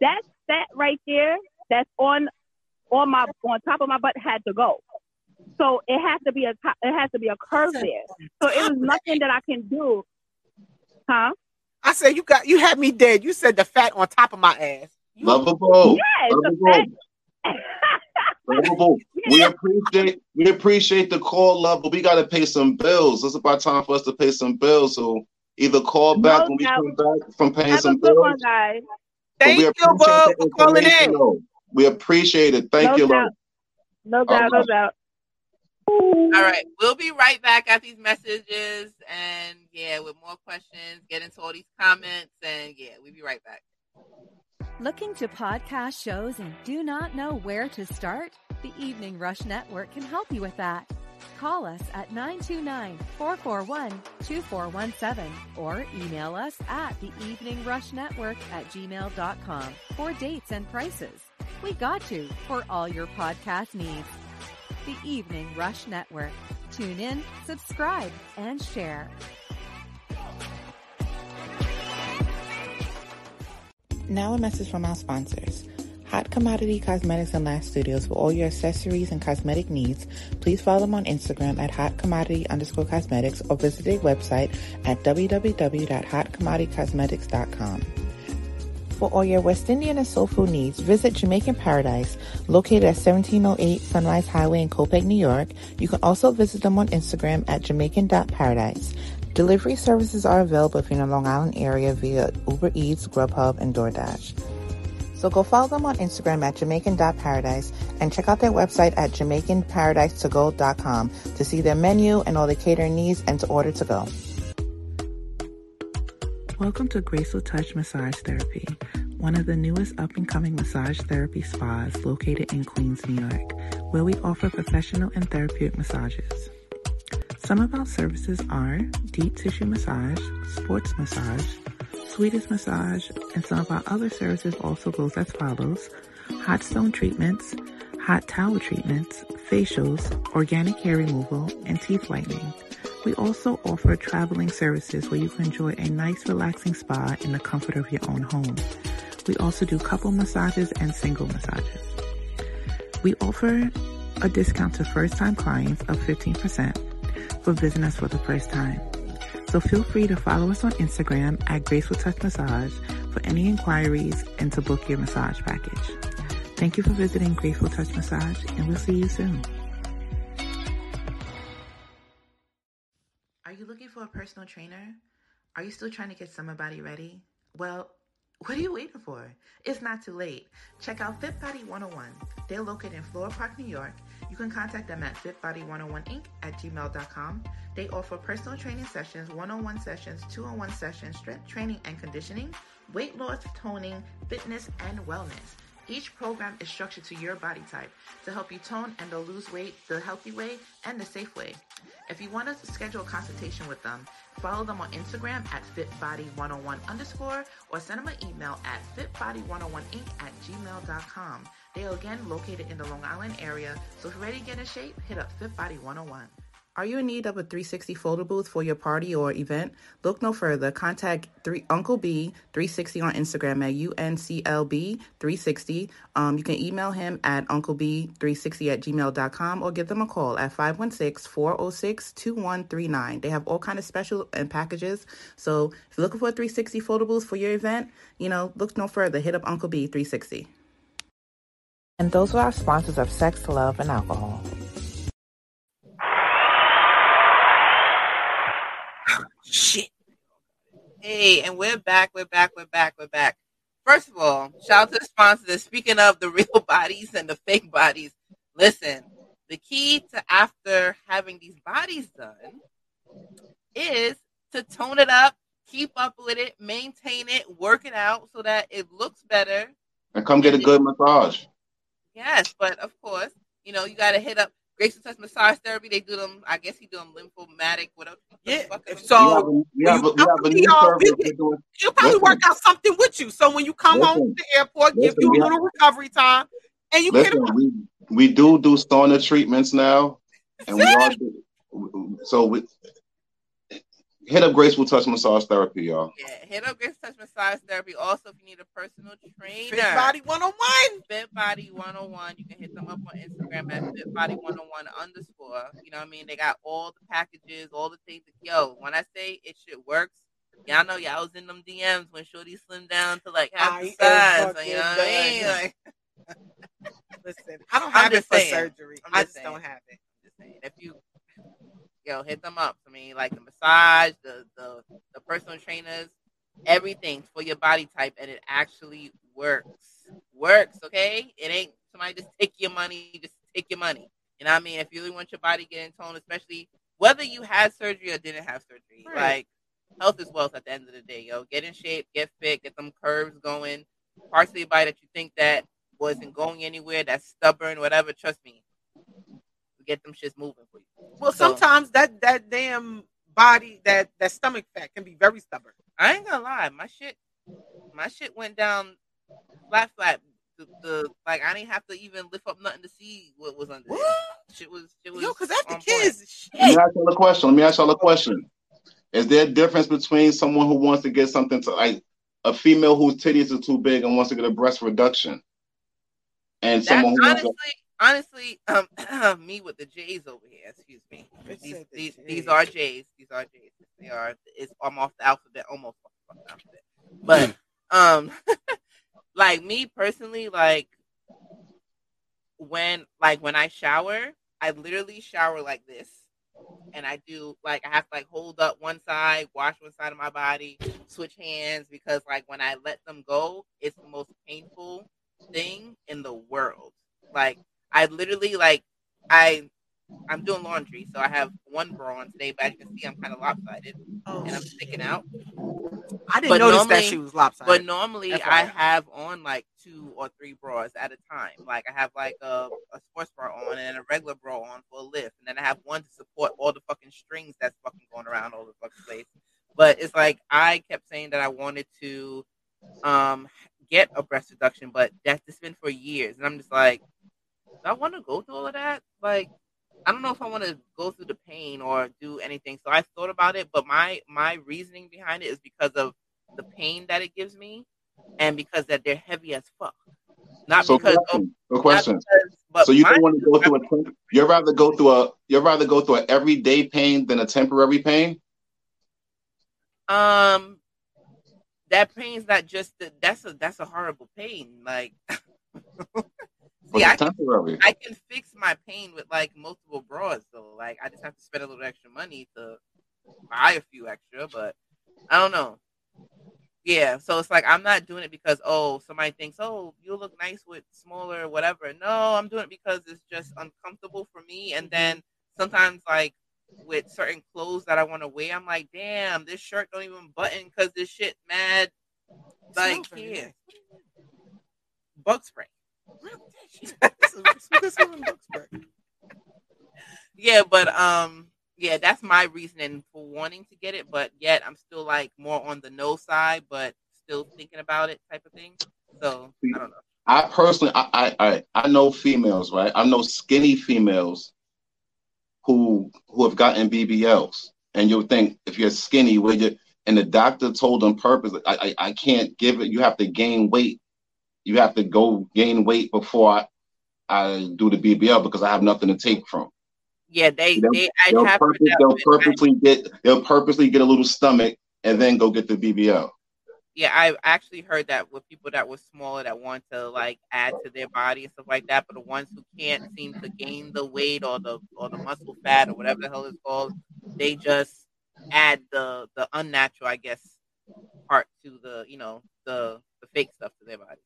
that fat right there, that's on on my on top of my butt had to go. So it has to be a top, it has to be a curve there. So it was nothing that I can do. Huh? I said you got you had me dead. You said the fat on top of my ass. You- Lovable. Yeah, it's a Lovable. Lovable. We appreciate we appreciate the call, love, but we gotta pay some bills. It's about time for us to pay some bills. So either call back No when we doubt. come back from paying Have a some good bills. one, guys. Thank you, appreciate Bob, for calling in. We appreciate it. Thank No you, doubt. love. No doubt, no doubt. All right, we'll be right back at these messages and yeah, with more questions, get into all these comments, and yeah, we'll be right back. Looking to podcast shows and do not know where to start? The Evening Rush Network can help you with that. Call us at 929-441-2417 or email us at the Evening Rush Network at gmail.com for dates and prices. We got you for all your podcast needs. The Evening Rush Network. Tune in, subscribe, and share. Now a message from our sponsors. Hot Commodity Cosmetics and Lash Studios for all your accessories and cosmetic needs. Please follow them on Instagram at hot commodity underscore cosmetics or visit their website at www.hotcommoditycosmetics.com. For all your West Indian and soul food needs, visit Jamaican Paradise, located at 1708 Sunrise Highway in Copiague, New York. You can also visit them on Instagram at jamaican.paradise. Delivery services are available if you're in the Long Island area via Uber Eats, Grubhub, and DoorDash. So go follow them on Instagram at jamaican.paradise and check out their website at jamaicanparadisetogo.com to see their menu and all the catering needs and to order to go. Welcome to Graceful Touch Massage Therapy, one of the newest up and coming massage therapy spas located in Queens, New York, where we offer professional and therapeutic massages. Some of our services are deep tissue massage, sports massage, sweetest massage, and some of our other services also goes as follows. Hot stone treatments, hot towel treatments, facials, organic hair removal, and teeth whitening. We also offer traveling services where you can enjoy a nice relaxing spa in the comfort of your own home. We also do couple massages and single massages. We offer a discount to first time clients of 15% for visiting us for the first time. So feel free to follow us on Instagram at Graceful Touch Massage for any inquiries and to book your massage package. Thank you for visiting Graceful Touch Massage and we'll see you soon. For a personal trainer? Are you still trying to get summer body ready? Well, what are you waiting for? It's not too late. Check out Fit Body 101. They're located in Floral Park, New York. You can contact them at fitbody101inc at gmail.com. They offer personal training sessions, one-on-one sessions, two-on-one sessions, strength training and conditioning, weight loss, toning, fitness, and wellness. Each program is structured to your body type to help you tone and to lose weight the healthy way and the safe way. If you want to schedule a consultation with them, follow them on Instagram at fitbody101 underscore or send them an email at fitbody101inc at gmail.com. They are again located in the Long Island area, so if you're ready to get in shape, hit up Fit Body 101. Are you in need of a 360 photo booth for your party or event? Look no further. Contact three, Uncle B 360 on Instagram at UNCLB 360. Um, you can email him at UncleB360 at gmail.com or give them a call at 516 406 2139. They have all kind of special and packages. So if you're looking for a 360 photo booth for your event, you know, look no further. Hit up Uncle B 360. And those are our sponsors of Sex, Love, and Alcohol. Shit. Hey, and we're back, we're back, we're back, we're back. First of all, shout out to the sponsors. Speaking of the real bodies and the fake bodies, listen, the key to after having these bodies done is to tone it up, keep up with it, maintain it, work it out so that it looks better. And come get a good massage. Yes, but of course, you know, you got to hit up Graceful Touch Massage Therapy. They do them, I guess he do them lymphomatic, whatever. Yeah. Fuck So We have a, we have a, we have a new y'all service. visit. we're doing. She'll probably Listen. work out something with you. So when you come home Listen. to the airport, give you we a have- little recovery time, and you get Listen, them. we we do do sauna treatments now, and we are so we hit up Graceful Touch Massage Therapy, y'all. Yeah, hit up Graceful Touch Massage Therapy. Also, if you need a personal trainer, Fit body one on one. Fit Body 101. You can hit them up on Instagram at Fit Body 101 underscore. You know what I mean? They got all the packages, all the things. That, yo, when I say it shit works, y'all know y'all was in them DMs when Shorty slimmed down to like half I the am size. fucking You know what I mean? Like, Listen, I don't I'm have it for saying. surgery. I'm I just just don't have it. if you yo hit them up. I mean, like the massage, the the the personal trainers, everything for your body type, and it actually works. Works, okay? It ain't somebody just take your money, just take your money. You know what I mean? If you really want your body to get in tone, especially whether you had surgery or didn't have surgery, Right. like health is wealth at the end of the day, yo. Get in shape, get fit, get them curves going. Parts of your body that you think that wasn't going anywhere, that's stubborn, whatever, trust me. Get them shits moving for you. Well, So- sometimes that that damn body, that that stomach fat can be very stubborn. I ain't gonna lie, my shit, my shit went down flat, flat. The, the like I didn't have to even lift up nothing to see what was under. there. Shit was, shit was. Yo, because after on point. kids, Let me ask y'all a question. Let me ask y'all a question. Is there a difference between someone who wants to get something to like a female whose titties are too big and wants to get a breast reduction, and That, someone who wants honestly, honestly, um, me with the J's over here. Excuse me. It These, the these, these are J's. These are J's. They are. It's I'm off the alphabet, almost off the alphabet. But um, like me personally, like when like when I shower, I literally shower like this. And I do like I have to like hold up one side, wash one side of my body, switch hands because like when I let them go, it's the most painful thing in the world. Like I literally like I I'm doing laundry, so I have one bra on today, but as you can see I'm kind of lopsided and I'm sticking out. I didn't but notice normally- that she was lopsided. But normally. I have on like two or three bras at a time. Like I have like a, a sports bra on and a regular bra on for a lift, and then I have one to support all the fucking strings that's fucking going around all the fucking place. But it's like I kept saying that I wanted to um get a breast reduction, but that's just been for years, and I'm just like, I want to go through all of that? Like, I don't know if I want to go through the pain or do anything. So I thought about it, but my my reasoning behind it is because of the pain that it gives me, and because that they're heavy as fuck. Not So because, question, oh, no question. because- So you don't want to go through a temp- you'd rather go through a you'd rather go through an everyday pain than a temporary pain? Um, that pain's not just the, that's a that's a horrible pain. Like, see, I can. I can fix my pain with like multiple bras. So like, I just have to spend a little extra money to buy a few extra. But I don't know. Yeah, so it's like I'm not doing it because oh somebody thinks oh you look nice with smaller whatever. No, I'm doing it because it's just uncomfortable for me. And then sometimes like with certain clothes that I want to wear, I'm like, damn, this shirt don't even button because this shit mad. Like Smells very here, bug spray. Yeah, but um, yeah, that's my reasoning for wanting to get it. But yet, I'm still like more on the no side, but still thinking about it, type of thing. So I don't know. I personally, I, I, I, I know females, right? I know skinny females who who have gotten BBLs, and you'll think if you're skinny, where you and the doctor told them purpose, I, I I can't give it. You have to gain weight. You have to go gain weight before I, I do the BBL because I have nothing to take from. Yeah, they They'll, they have purpose, they'll purposely get they'll purposely get a little stomach and then go get the BBL. Yeah, I actually heard that with people that were smaller that want to like add to their body and stuff like that, but the ones who can't seem to gain the weight or the or the muscle fat or whatever the hell it's called, they just add the the unnatural, I guess, part to the you know the the fake stuff to their body.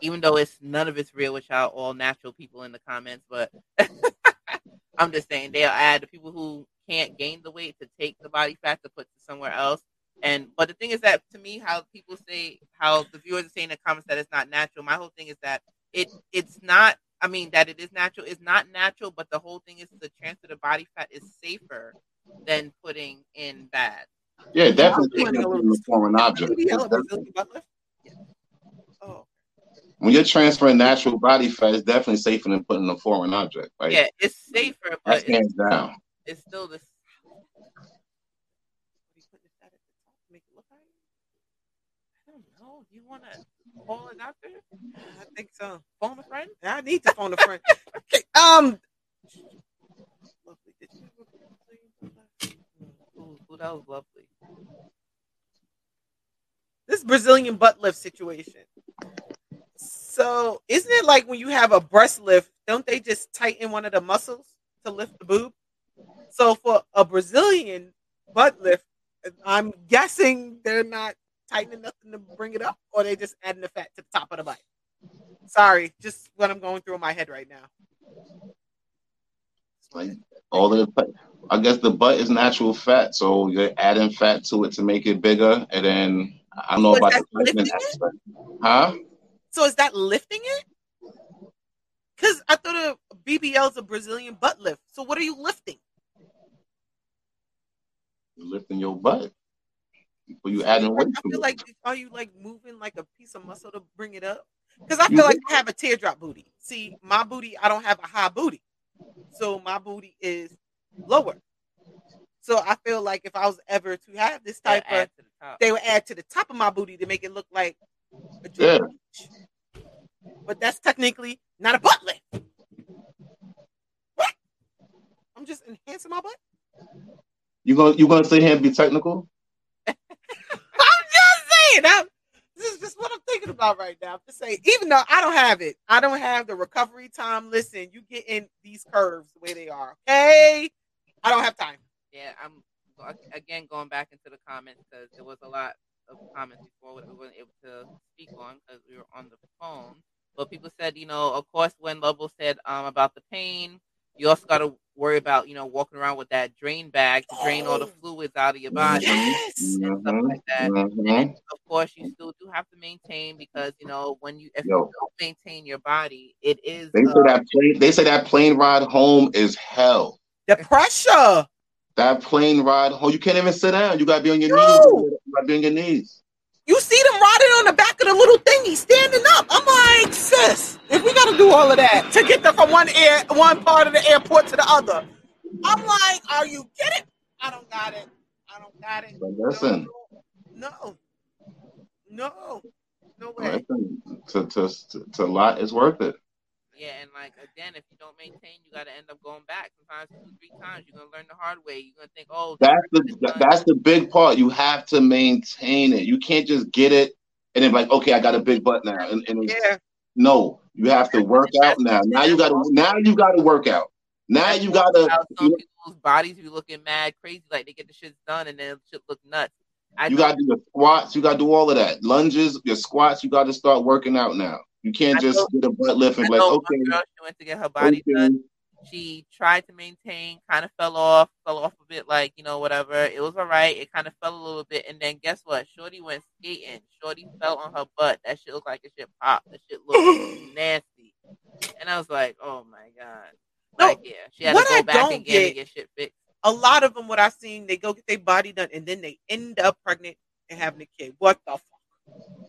Even though it's none of it's real, which are all natural people in the comments, but I'm just saying they'll add the people who can't gain the weight to take the body fat to put to somewhere else. And but the thing is that to me, how people say how the viewers are saying in the comments that it's not natural. My whole thing is that it it's not. I mean that it is natural. It's not natural, but the whole thing is the transfer to body fat is safer than putting in bad. Yeah, definitely I'm a it little- from a object. BBL, It's definitely- Brazilian butt lift? Oh, When you're transferring natural body fat, it's definitely safer than putting a foreign object. Right? Yeah, it's safer, but it's, hands down. it's still the I don't know. Do you want to call a doctor? I think so. Phone a friend? I need to phone a friend. Okay, um, Lovely. Did you Ooh, ooh, that was lovely. this Brazilian butt lift situation. So, isn't it like when you have a breast lift, don't they just tighten one of the muscles to lift the boob? So, for a Brazilian butt lift, I'm guessing they're not tightening nothing to bring it up, or they just adding the fat to the top of the butt. Sorry, just what I'm going through in my head right now. Like all of the, I guess the butt is natural fat, so you're adding fat to it to make it bigger, and then I don't know about the tightening aspect. Huh? So, is that lifting it? Because I thought a BBL is a Brazilian butt lift. So, what are you lifting? You're lifting your butt. Or you adding weight I to feel it. like are you like moving like a piece of muscle to bring it up? Because I You feel like I have a teardrop booty. See, my booty, I don't have a high booty, so my booty is lower. So I feel like if I was ever to have this type of, to the top. they would add to the top of my booty to make it look like a Yeah. George But that's technically not a butt lift. What? I'm just enhancing my butt. You gonna you gonna sit here and be technical? I'm just saying. I'm, this is just what I'm thinking about right now. I'm just saying, even though I don't have it, I don't have the recovery time. Listen, you get in these curves the way they are. Okay, I don't have time. Yeah, I'm again going back into the comments because there was a lot of comments before that we weren't able to speak on because we were on the phone. But people said, you know, of course, when Lovell said um, about the pain, you also got to worry about, you know, walking around with that drain bag to drain all the fluids out of your body Yes. and stuff like that. mhm. And of course, you still do have to maintain because you know when you if Yo. you don't maintain your body, it is They uh, say that plane. They say that plane ride home is hell. The pressure. That plane ride home, you can't even sit down. You gotta be on your No. knees. You gotta be on your knees. You see them riding on the back of the little thingy, standing up. I'm like, sis, if we got to do all of that to get them from one air, one part of the airport to the other, I'm like, are you kidding? I don't got it. I don't got it. But listen, No, no, no way. listen to to to, to lot is worth it. Yeah, and like again, if you don't maintain, you got to end up going back. Sometimes two, three times, you're gonna learn the hard way. You're gonna think, oh, That's the that's the big part. You have to maintain it. You can't just get it and then like, okay, I got a big butt now. And, and Yeah, no, you have to work out now. Now you gotta now you gotta work out. Now you gotta How some people's bodies be looking mad crazy, like they get the shit done and then shit look nuts. I you gotta do your squats, you gotta do all of that. Lunges, your squats, you gotta start working out now. You can't I just know- get a butt lift and be like, okay, girl, she went to get her body okay. done. She tried to maintain, kind of fell off, fell off a bit, like you know, whatever. It was all right. It kind of fell a little bit, and then guess what? Shorty went skating. Shorty fell on her butt. That shit looked like it shit popped. That shit looked nasty. And I was like, oh my god. No, Like, yeah, she had what to go I back don't again get- and get shit fixed. a lot of them, what I've seen, they go get their body done and then they end up pregnant and having a kid. What the fuck?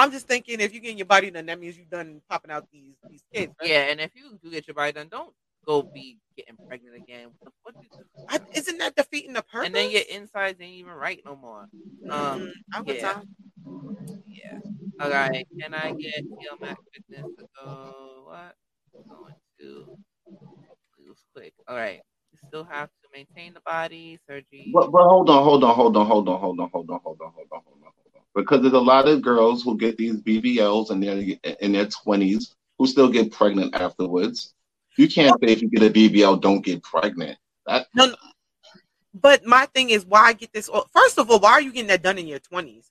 I'm just thinking if you're getting your body done, that means you've done popping out these these kids. right? Yeah, and if you do get your body done, don't go be getting pregnant again. What the fuck? I, isn't that defeating the purpose? And then your insides ain't even right no more. Um, Mm, I would yeah. tell- yeah. All right. Can I get Feel Mac Fitness to go? What? Going to lose quick. All right. You still have to maintain the body, surgery. But, but hold on, hold on, hold on, hold on, hold on, hold on, hold on, hold on, hold on, hold on. Because there's a lot of girls who get these BBLs in their in their twenties who still get pregnant afterwards. You can't say if you get a BBL, don't get pregnant. That No, no. But my thing is, why get this? First of all, why are you getting that done in your twenties?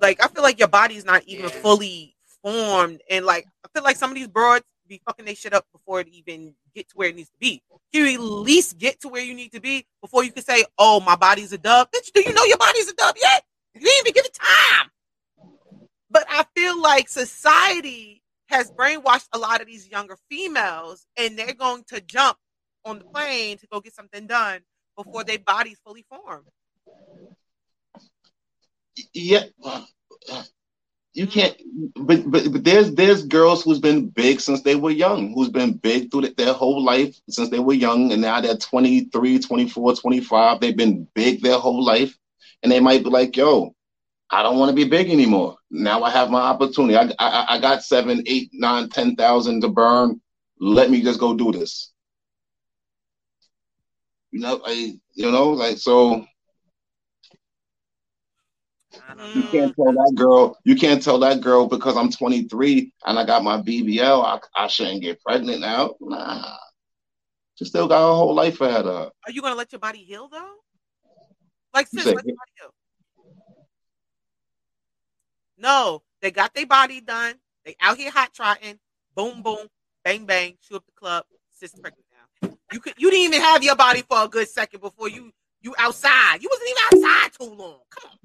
Like, I feel like your body's not even Yeah. fully formed, and like, I feel like some of these broads be fucking they shit up before it even get to where it needs to be. You at least get to where you need to be before you can say, "Oh, my body's a dub." Bitch, do you know your body's a dub yet? You didn't even give it time. But I feel like society has brainwashed a lot of these younger females, and they're going to jump on the plane to go get something done before their body's fully formed. yeah. Uh, uh, you can't, but, but but there's there's girls who's been big since they were young, who's been big through their whole life since they were young, and now they're 23, 24, 25. They've been big their whole life, and they might be like, "Yo, I don't want to be big anymore. Now I have my opportunity. I, I I got seven, eight, nine, ten thousand to burn. Let me just go do this." You know, I you know like so. You can't tell that girl. You can't tell that girl because I'm 23 and I got my BBL. I, I shouldn't get pregnant now. Nah, she still got her whole life ahead of her. Are you gonna let your body heal though? Like, sis, say let your body. No, they got their body done. They out here hot trotting. Boom, boom, bang, bang. Shoot up the club. Sis pregnant now. You could. You didn't even have your body for a good second before you you outside. You wasn't even outside too long. Come on.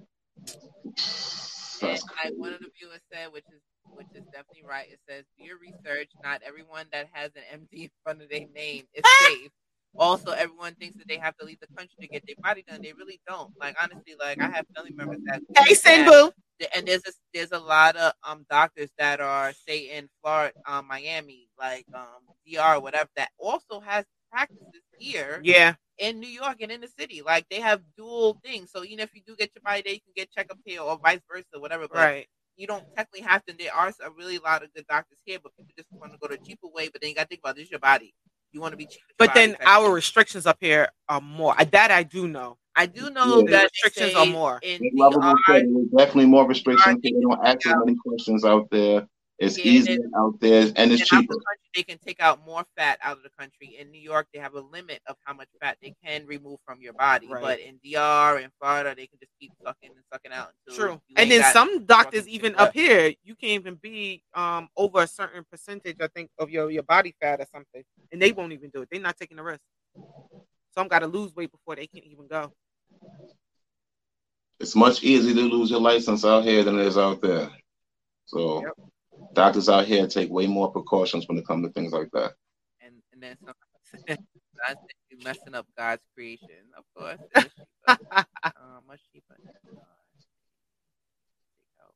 And like one of the viewers said, which is which is definitely right. It says, "Do your research. Not everyone that has an MD in front of their name is safe. Also, everyone thinks that they have to leave the country to get their body done. They really don't. Like honestly, like I have family members that Hey, Sinboo. and there's a, there's a lot of um doctors that are say in Florida, um, Miami, like um DR, whatever, that also has practices here Yeah. in New York and in the city. Like they have dual things. So even if you do get your body there, you can get checkup here or vice versa, whatever. But Right. you don't technically have to. There are a really lot of good doctors here, but people just want to go the cheaper way. But then you got to think about this: is your body. You want to be cheap. But then type our restrictions up here are more. Uh, that I do know. I do know Yeah. that Restrictions are more. In Big Lovable DR, definitely more restrictions. They don't ask as many questions out there. It's Yeah, easier out there and it's in cheaper. other countries, they can take out more fat out of the country. In New York, they have a limit of how much fat they can remove from your body. Right. But in DR and Florida, they can just keep sucking and sucking out until True. And then some doctors, even up left. here, you can't even be um over a certain percentage, I think, of your, your body fat or something. And they won't even do it. They're not taking the risk. Some gotta lose weight before they can even go. It's much easier to lose your license out here than it is out there. So Yep. Doctors out here take way more precautions when it comes to things like that. and and then some I think you messing up God's creation. Of course, it is cheaper. much cheaper. than, take out-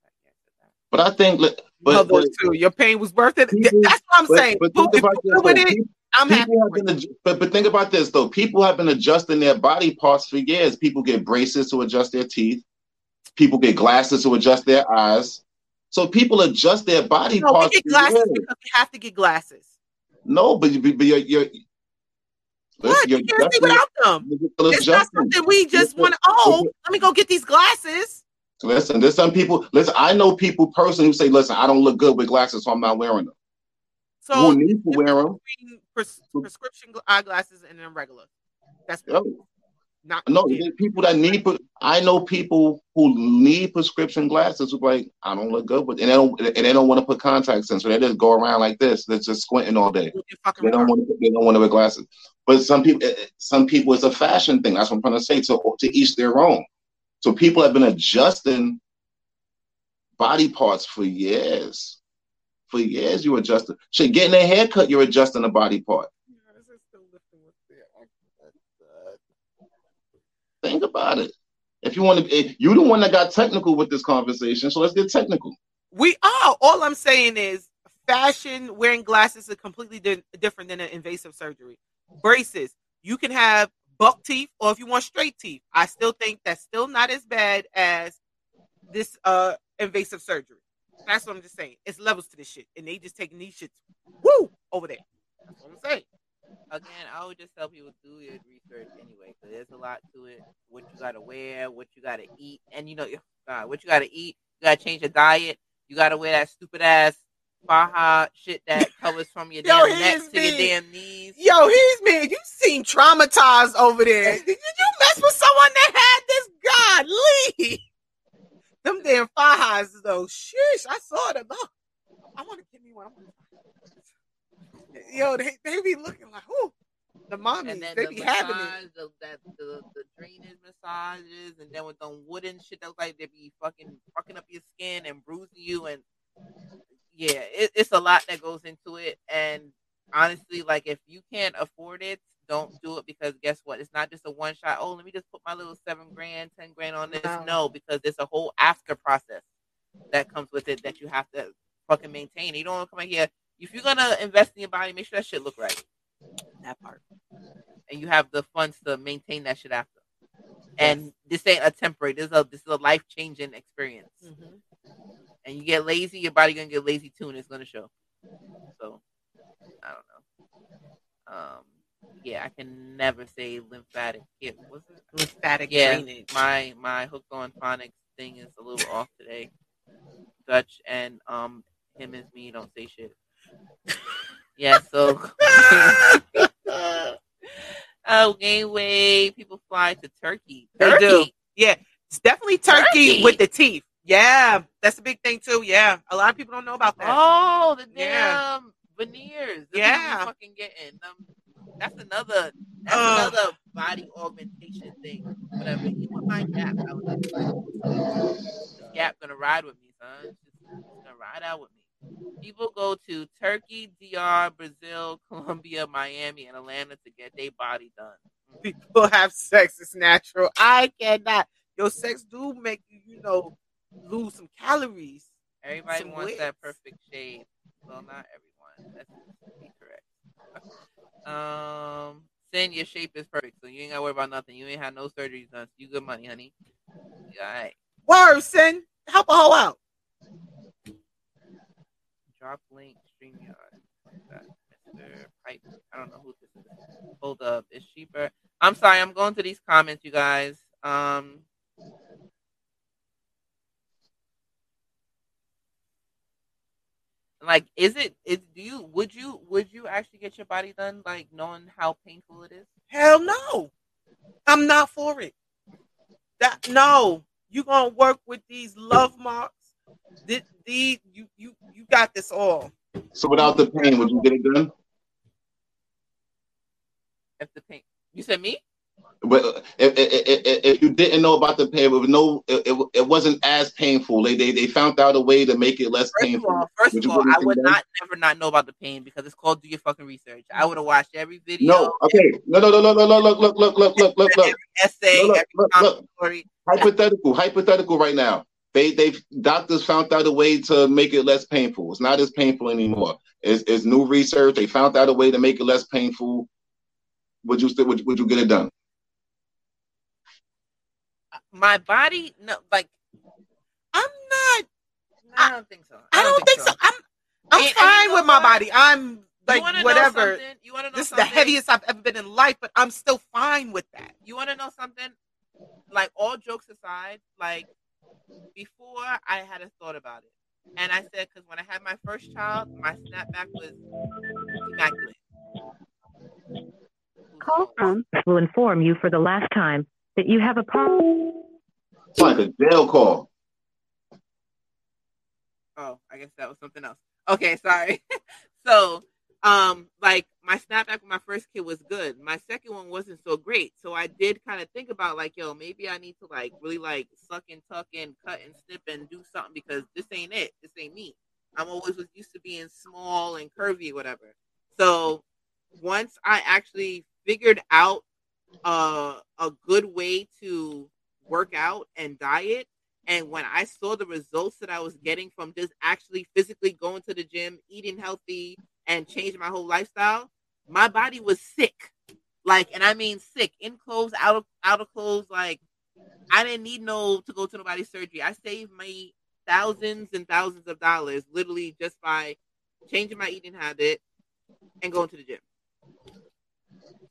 yeah, I said that. But I think, Well, but, but, two, your pain was worth it. People- That's what I'm but, saying. but think about this. though. it, People- I'm happy. People have been, it. but, but think about this though. People have been adjusting their body parts for years. People get braces to adjust their teeth. People get glasses to adjust their eyes. So people adjust their body No, we get glasses because we have to get glasses. No, but, you- but you're, you're, What? You can't see without them. It's not something we just want to. Oh, let me go get these glasses. Listen, there's some people. Listen, I know people personally who say, "Listen, I don't look good with glasses, so I'm not wearing them." So who need to wear them? pres- prescription eyeglasses and then regular. That's Yo, not no, people that need. I know people who need prescription glasses who like, I don't look good but and they don't, and they don't want to put contacts in, so they just go around like this. They're just squinting all day. They don't want to. They don't want to wear glasses. But some people, eh, some people, it's a fashion thing. That's what I'm trying to say. So to each their own. So people have been adjusting body parts for years. For years, you adjusting. Shit, getting a haircut, you're adjusting a body part. Think about it. If you want to, if you're the one that got technical with this conversation, so let's get technical. We are. All I'm saying is fashion wearing glasses is completely di- different than an invasive surgery. Braces, you can have buck teeth or if you want straight teeth. I still think that's still not as bad as this uh invasive surgery. That's what I'm just saying. It's levels to this shit, and they just taking these shits woo over there. That's what I'm saying. Again, I would just tell people do your research anyway, because there's a lot to it. What you gotta wear, what you gotta eat, and you know, uh, what you gotta eat. You gotta change your diet. You gotta wear that stupid ass faja shit that covers from your Yo, damn neck to your damn knees. Yo, he's me. You seem traumatized over there. Did you mess with someone that had this? God, Lee. Them damn fajas though. Sheesh, I saw them. Oh, I want to give me one. Yo, they, they be looking like, whoo. The mommies, And then they the be massage, having it. the, that, the the drainage massages, and then with them wooden shit that look like they be fucking fucking up your skin and bruising you, and yeah, it, it's a lot that goes into it. And honestly, like if you can't afford it, don't do it because guess what? It's not just a one shot. Oh, let me just put my little seven grand, ten grand on this. No. No, because there's a whole after process that comes with it that you have to fucking maintain. You don't want to come in here. If you're gonna invest in your body, make sure that shit look right. That part, and you have the funds to maintain that shit after. And this ain't a temporary. This is a this is a life changing experience. Mhm. And you get lazy, your body gonna get lazy too, and it's gonna show. So I don't know. Um, yeah, I can never say lymphatic. It? Lymphatic Yeah, drainage. my my hooked on phonics thing is a little off today. Dutch and um him and me don't say shit. Yeah, so oh gateway people fly to Turkey. They Turkey. do. Yeah, it's definitely turkey, Turkey. with the teeth. Yeah, that's a big thing too. Yeah, a lot of people don't know about that. Oh, the damn Yeah. veneers. The Yeah. fucking getting. Um, that's another. That's Ugh. another body augmentation thing. Whatever. Even with my gap, I was like, this gap gonna ride with me, son. It's gonna ride out with me. People go to Turkey, DR, Brazil, Colombia, Miami, and Atlanta to get their body done. People have sex; it's natural. I cannot. Your sex do make you, you know, lose some calories. Everybody Some wants wigs. that perfect shade. Well, not everyone. That's be correct. Um, Sin, your shape is perfect, so you ain't gotta worry about nothing. You ain't had no surgeries done. So you good money, honey. You All right. Word, sin. Help a hoe out. Drop link, StreamYard. That Mr. Pipe. I don't know who this is. Hold up. It's cheaper. I'm sorry. I'm going to these comments, you guys. Um. Like, is it? Is do you? Would you? Would you actually get your body done, like knowing how painful it is? Hell no. I'm not for it. That no. You gonna work with these love marks. The, the you you you got this all. So without the pain, would you get it done? If the pain. You said me? But uh, if, if, if, if you didn't know about the pain, it was no, it, it, it wasn't as painful. They, they they found out a way to make it less First of painful. all, first Would of all, I would that? not never not know about the pain because it's called do your fucking research. I would have watched every video, No, okay, no, no, no, no, no, no, look, look, look, look, look, look, look, every essay, look, every look, comment look. story. hypothetical, hypothetical right now. They they doctors found out a way to make it less painful. It's not as painful anymore. It's, it's new research. They found out a way to make it less painful. Would you still would, would you get it done? My body, no, like I'm not. I don't think so. I don't think so. I'm I'm And- and fine you know with my what? body. I'm like wanna know whatever. You want to know This is the heaviest I've ever been in life, but I'm still fine with that. You want to know something? Like all jokes aside, like before I had a thought about it, and I said because when I had my first child, my snapback was immaculate. Call from will inform you for the last time that you have a problem. It's like a jail call. Oh, I guess that was something else. Okay, sorry. so, um, like my snapback with my first kid was good. My second one wasn't so great. So I did kind of think about like, yo, maybe I need to like really like suck and tuck and cut and snip and do something because this ain't it. This ain't me. I'm always was used to being small and curvy, whatever. So once I actually figured out uh, a good way to work out and diet, And when I saw the results that I was getting from just actually physically going to the gym, eating healthy, and changing my whole lifestyle, my body was sick. Like, and I mean sick, in clothes, out of out of clothes. Like, I didn't need no to go to nobody's surgery. I saved my thousands and thousands of dollars literally just by changing my eating habit and going to the gym.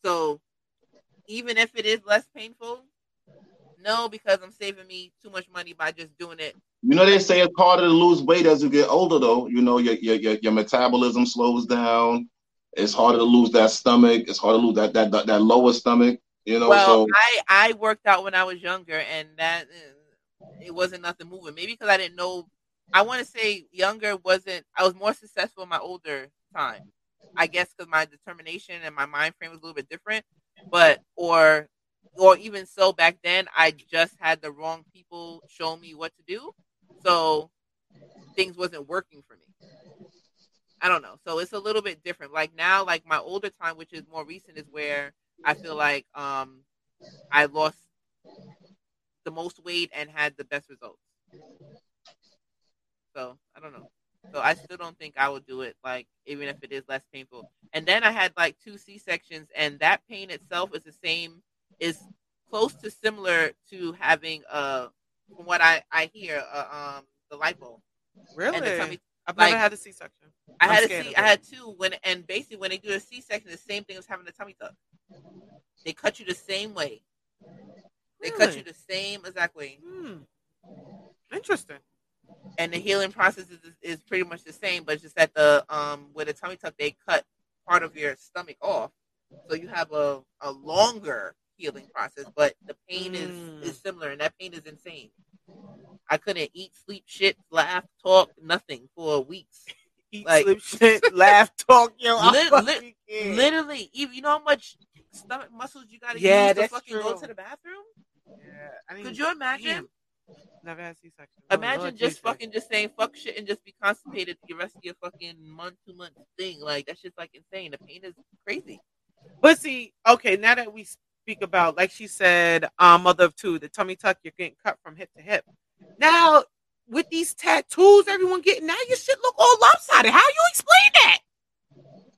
So even if it is less painful, no, because I'm saving me too much money by just doing it. You know, they say it's harder to lose weight as you get older, though. You know, your your your, your metabolism slows down. It's harder to lose that stomach. It's harder to lose that that that, that lower stomach. You know, well, so I I worked out when I was younger, and that uh, it wasn't nothing moving. Maybe because I didn't know. I want to say younger wasn't. I was more successful in my older time. I guess because my determination and my mind frame was a little bit different. But or or even so back then, I just had the wrong people show me what to do, so things wasn't working for me. I don't know. So it's a little bit different. Like now, like my older time, which is more recent, is where I feel like um I lost the most weight and had the best results. So I don't know. So I still don't think I would do it, like even if it is less painful. And then I had like two C sections, and that pain itself is the same, is close to similar to having uh from what I I hear uh, um the lipo. Really? And the tummy- I've like- never had a C-section. I had a C. I had two when and basically when they do a C section, the same thing as having a tummy tuck. They cut you the same way. They cut you the same exact way, Hmm. Interesting. and the healing process is, is pretty much the same, but just at the um with a tummy tuck, they cut part of your stomach off, so you have a a longer healing process, but the pain Mm. is is similar, and that pain is insane. I couldn't eat, sleep, shit, laugh, talk, nothing for weeks. Eat, Like- sleep, shit, laugh, talk, yo. I Lit- fucking. Literally, even you know how much stomach muscles you got to Yeah, use to fucking go true. to the bathroom. Yeah, I mean, Could you imagine? damn. Never had C-section. Imagine Lord just fucking just saying fuck shit and just be constipated the rest of your fucking month, two month thing. Like that's just like insane. The pain is crazy. But see, okay, now that we speak about, like she said, um, mother of two, the tummy tuck, you're getting cut from hip to hip. Now, with these tattoos, everyone getting now, your shit look all lopsided. How you explain that?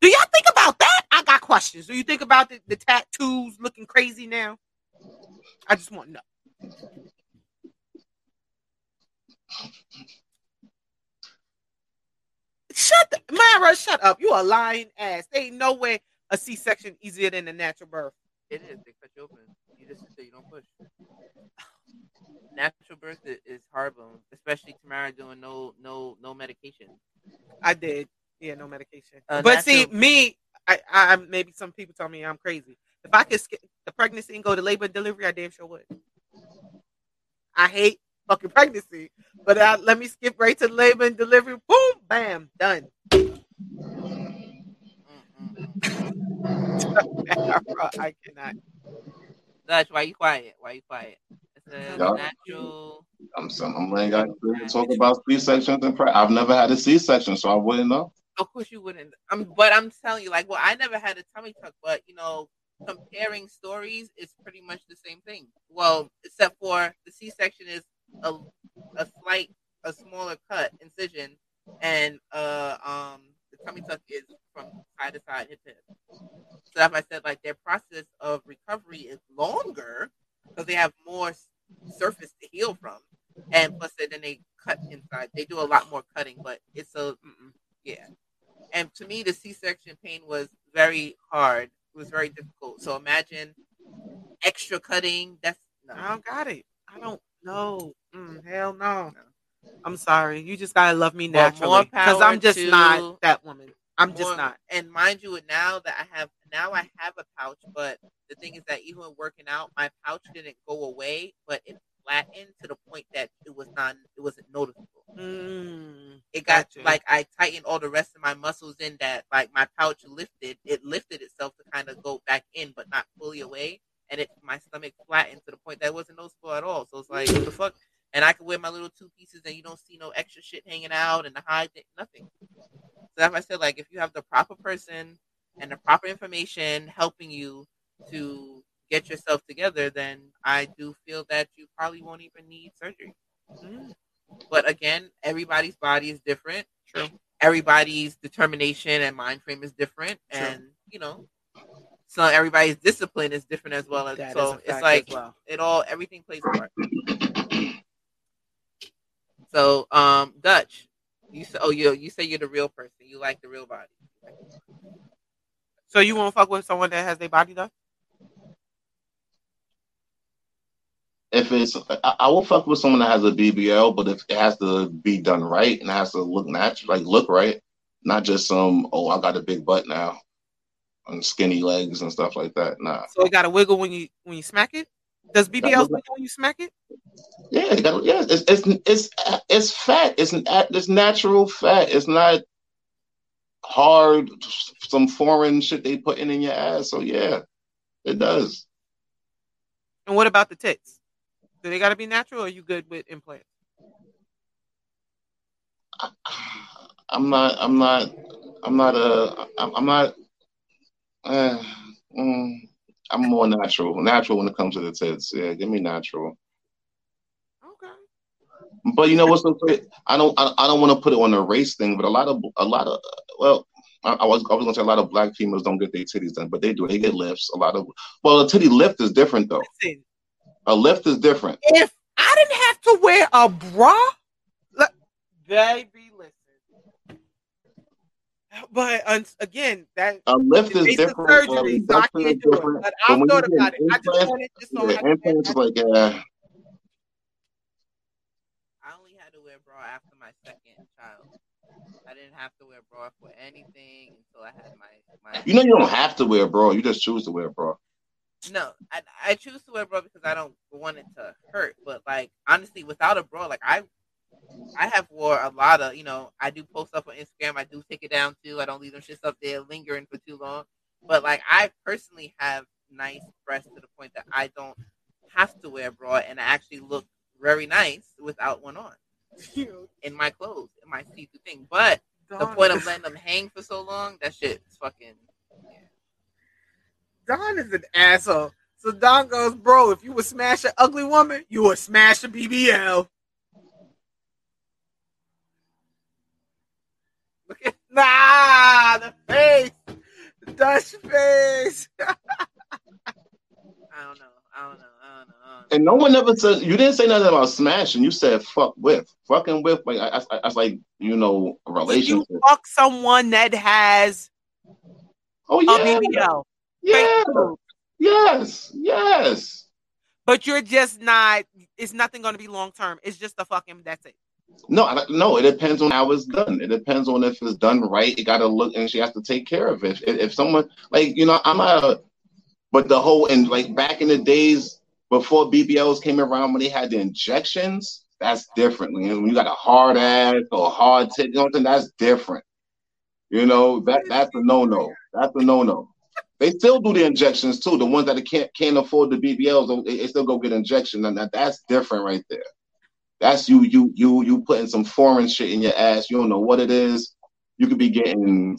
Do y'all think about that? I got questions. Do you think about the, the tattoos looking crazy now? I just want to know. Shut Myra, shut up. You a lying ass. There ain't no way a C section easier than a natural birth. It is. They cut you open. You just sit there. You don't push. Natural birth is horrible, especially Tamara doing no no no medication. I did. Yeah, no medication. Uh, but see, me, I, I maybe some people tell me I'm crazy. If I could skip the pregnancy and go to labor and delivery, I damn sure would. I hate fucking pregnancy, but I, let me skip right to labor and delivery. Boom, bam, done. I cannot. Dutch, why you quiet? Why you quiet? It's a Yeah. natural. I'm some I'm laying out here to talk about C sections and pre- I've never had a C section, so I wouldn't know. Of course you wouldn't. I'm, but I'm telling you, like, well, I never had a tummy tuck, but you know, comparing stories is pretty much the same thing. Well, except for the C-section is a a slight, a smaller cut incision, and uh, um, the tummy tuck is from side to side, hip to hip. So if I said like their process of recovery is longer because they have more surface to heal from, and plus then they cut inside. They do a lot more cutting, but it's a yeah. And to me, the C-section pain was very hard. It was very difficult. So imagine extra cutting. That's no. I don't got it. I don't know. Mm, hell no. I'm sorry. You just gotta love me Well, naturally because power I'm just to- not that woman. I'm just not. And mind you, now that I have now I have a pouch, but the thing is that even when working out, my pouch didn't go away, but it flattened to the point that it was not it wasn't noticeable. Mm, It got Gotcha. like I tightened all the rest of my muscles in that like my pouch lifted. It lifted itself to kind of go back in, but not fully away. And it my stomach flattened to the point that it wasn't noticeable at all. So it's like what the fuck. And I can wear my little two pieces, and you don't see no extra shit hanging out, and the high thing, nothing. So that's why I said like if you have the proper person and the proper information helping you to get yourself together, then I do feel that you probably won't even need surgery. Mm. But again, everybody's body is different. True. Everybody's determination and mind frame is different, True. and you know, so everybody's discipline is different as well. As so it's like well. it all everything plays a part. So, um, Dutch, you say, oh you you say you're the real person. You like the real body. So you won't fuck with someone that has their body done? If it's, I, I will fuck with someone that has a BBL, but if it has to be done right and it has to look natural, like look right, not just some, oh, I got a big butt now and skinny legs and stuff like that. Nah. So it got to wiggle when you when you smack it. Does BBL when you smack it? Yeah, yeah, it's, it's it's it's fat. It's it's natural fat. It's not hard, some foreign shit they putting in your ass. So yeah, it does. And what about the tits? Do they got to be natural, or are you good with implants? I'm not. I'm not. I'm not a. I'm, I'm not. Uh, mm, I'm more natural. Natural when it comes to the tits. Yeah, give me natural. Okay. But you know what's so great? I don't. I, I don't want to put it on a race thing, but a lot of a lot of well. I, I was I was gonna say a lot of black females don't get their titties done, but they do. They get lifts. A lot of well, a titty lift is different though. Listen, A lift is different. if I didn't have to wear a bra, look, baby, listen. But uh, again, that A lift is different. surgery, uh, so I can't do it. different. But But I've thought about it. I just wanted just so Yeah, I can implants is like yeah. I only had to wear bra after my second child. I didn't have to wear bra for anything until I had my my. You know you don't have to wear a bra. You just choose to wear a bra. No, I, I choose to wear bra because I don't want it to hurt. But like honestly, without a bra, like I, I have wore a lot of. You know, I do post up on Instagram. I do take it down too. I don't leave them shits up there lingering for too long. But like I personally have nice breasts to the point that I don't have to wear a bra, and I actually look very nice without one on in my clothes, in my see-through thing. But the point of letting them hang for so long, that shit is fucking. Don is an asshole. So Don goes, bro, if you would smash an ugly woman, you would smash a BBL. Look at nah the face, Dutch face. I don't know. I don't know. I don't know. I don't know. And no one ever said you didn't say nothing about smashing. You said fuck with, fucking with. Like I, I, that's like you know a Would you fuck someone that has Oh a yeah, BBL, yeah, yes, yes. but you're just not? It's nothing going to be long term. It's just a fucking. That's it. No, no. It depends on how it's done. It depends on if it's done right. It got to look, and she has to take care of it. If, if someone like you know, I'm. A, but the whole and like back in the days before BBLs came around, when they had the injections, that's different. Know, when you got a hard ass or hard tit, you know? That's different. You know that that's a no no. That's a no no. They still do the injections too. The ones that can't can't afford the BBLs, they, they still go get injection, and that, that's different right there. That's you you you you putting some foreign shit in your ass. You don't know what it is. You could be getting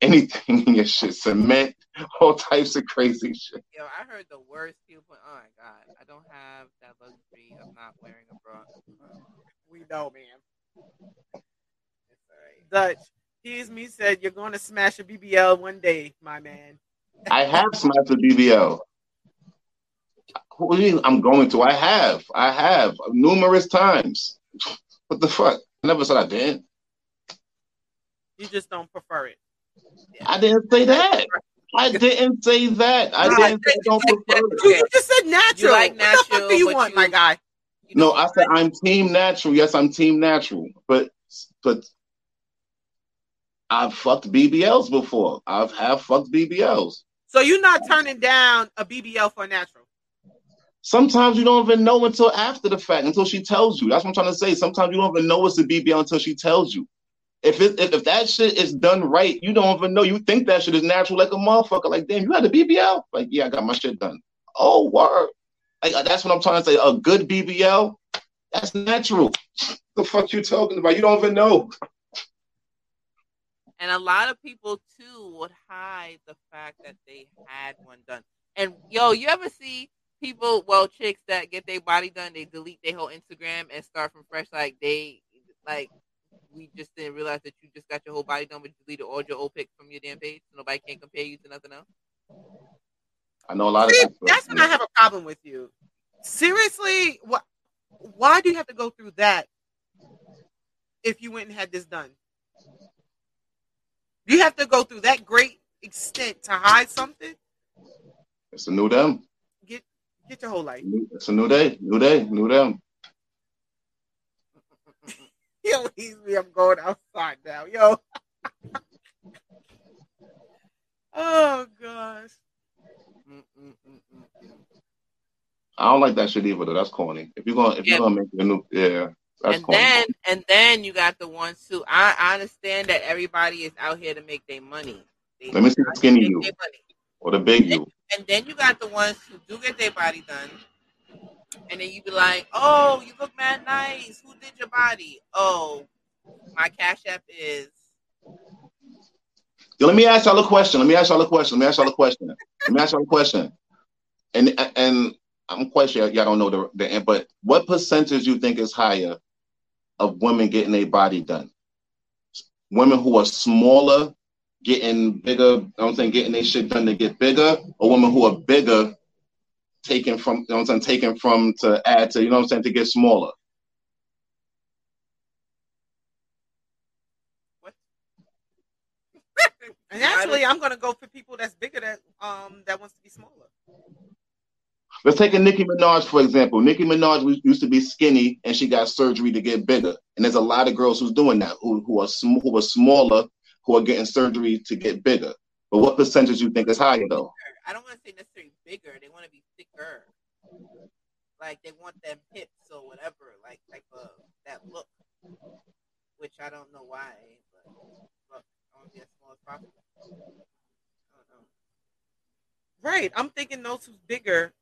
anything in your shit, cement, all types of crazy shit. Yo, I heard the worst people. Oh my god, I don't have that luxury of not wearing a bra. We know, man. Dutch, here's me said you're going to smash a BBL one day, my man. I have smashed a BBL. What do you mean I'm going to? I have. I have numerous times. What the fuck? I never said I didn't. You just don't prefer it. I didn't say that. I didn't say that. I Nah, didn't say don't prefer it. You, you just said natural. like natural. what the fuck do you want, you- my guy? You No, I said I'm team natural. Yes, I'm team natural. But but I've fucked BBLs before. I've have fucked BBLs. So you're not turning down a BBL for natural. Sometimes you don't even know until after the fact, until she tells you. That's what I'm trying to say. Sometimes you don't even know it's a BBL until she tells you. If it if, if that shit is done right, you don't even know. You think that shit is natural like a motherfucker. Like, damn, you had a BBL? Like, yeah, I got my shit done. Oh, word. Like, uh, that's what I'm trying to say. A good BBL, that's natural. the fuck you talking about? You don't even know. And a lot of people too would hide the fact that they had one done. And yo, you ever see people, well, chicks that get their body done, they delete their whole Instagram and start from fresh. Like they, like we just didn't realize that you just got your whole body done, but you deleted all your old pics from your damn page. So nobody can compare you to nothing else. I know a lot See, of that. that's when I have a problem with you. Seriously, what? Why do you have to go through that if you went and had this done? You have to go through that great extent to hide something. It's a new them. Get get your whole life. It's a new day. New day. New them. Yo, he's me. I'm going outside now. Yo. oh gosh. I don't like that shit either. Though. That's corny. If you're gonna, if Yeah. you're gonna make a new, yeah, that's and corny. then and then you got the ones who I, I understand that everybody is out here to make their money. They Let me see the skinny you or the big you. And then you got the ones who do get their body done. And then you be like, oh, you look mad nice. Who did your body? Oh, my cash app is. Let me ask y'all a question. Let me ask y'all a question. Let me ask y'all a question. Let me ask y'all a question. And and I'm quite sure y'all don't know the the end, but what percentage you think is higher of women getting their body done? Women who are smaller getting bigger, you know what I'm saying, getting their shit done to get bigger, or women who are bigger taken from you know what I'm saying, taken from to add to, you know what I'm saying, to get smaller. And actually, I'm gonna go for people that's bigger that um that wants to be smaller. Let's take a Nicki Minaj for example. Nicki Minaj used to be skinny and she got surgery to get bigger. And there's a lot of girls who's doing that who who are sm- who are smaller who are getting surgery to get bigger. But what percentage do you think is higher though? I don't want to say necessarily bigger. They want to be thicker. Like they want them hips or whatever, like type of that look. Which I don't know why, but look, I want to be as small as possible. I don't know. Right. I'm thinking those who's bigger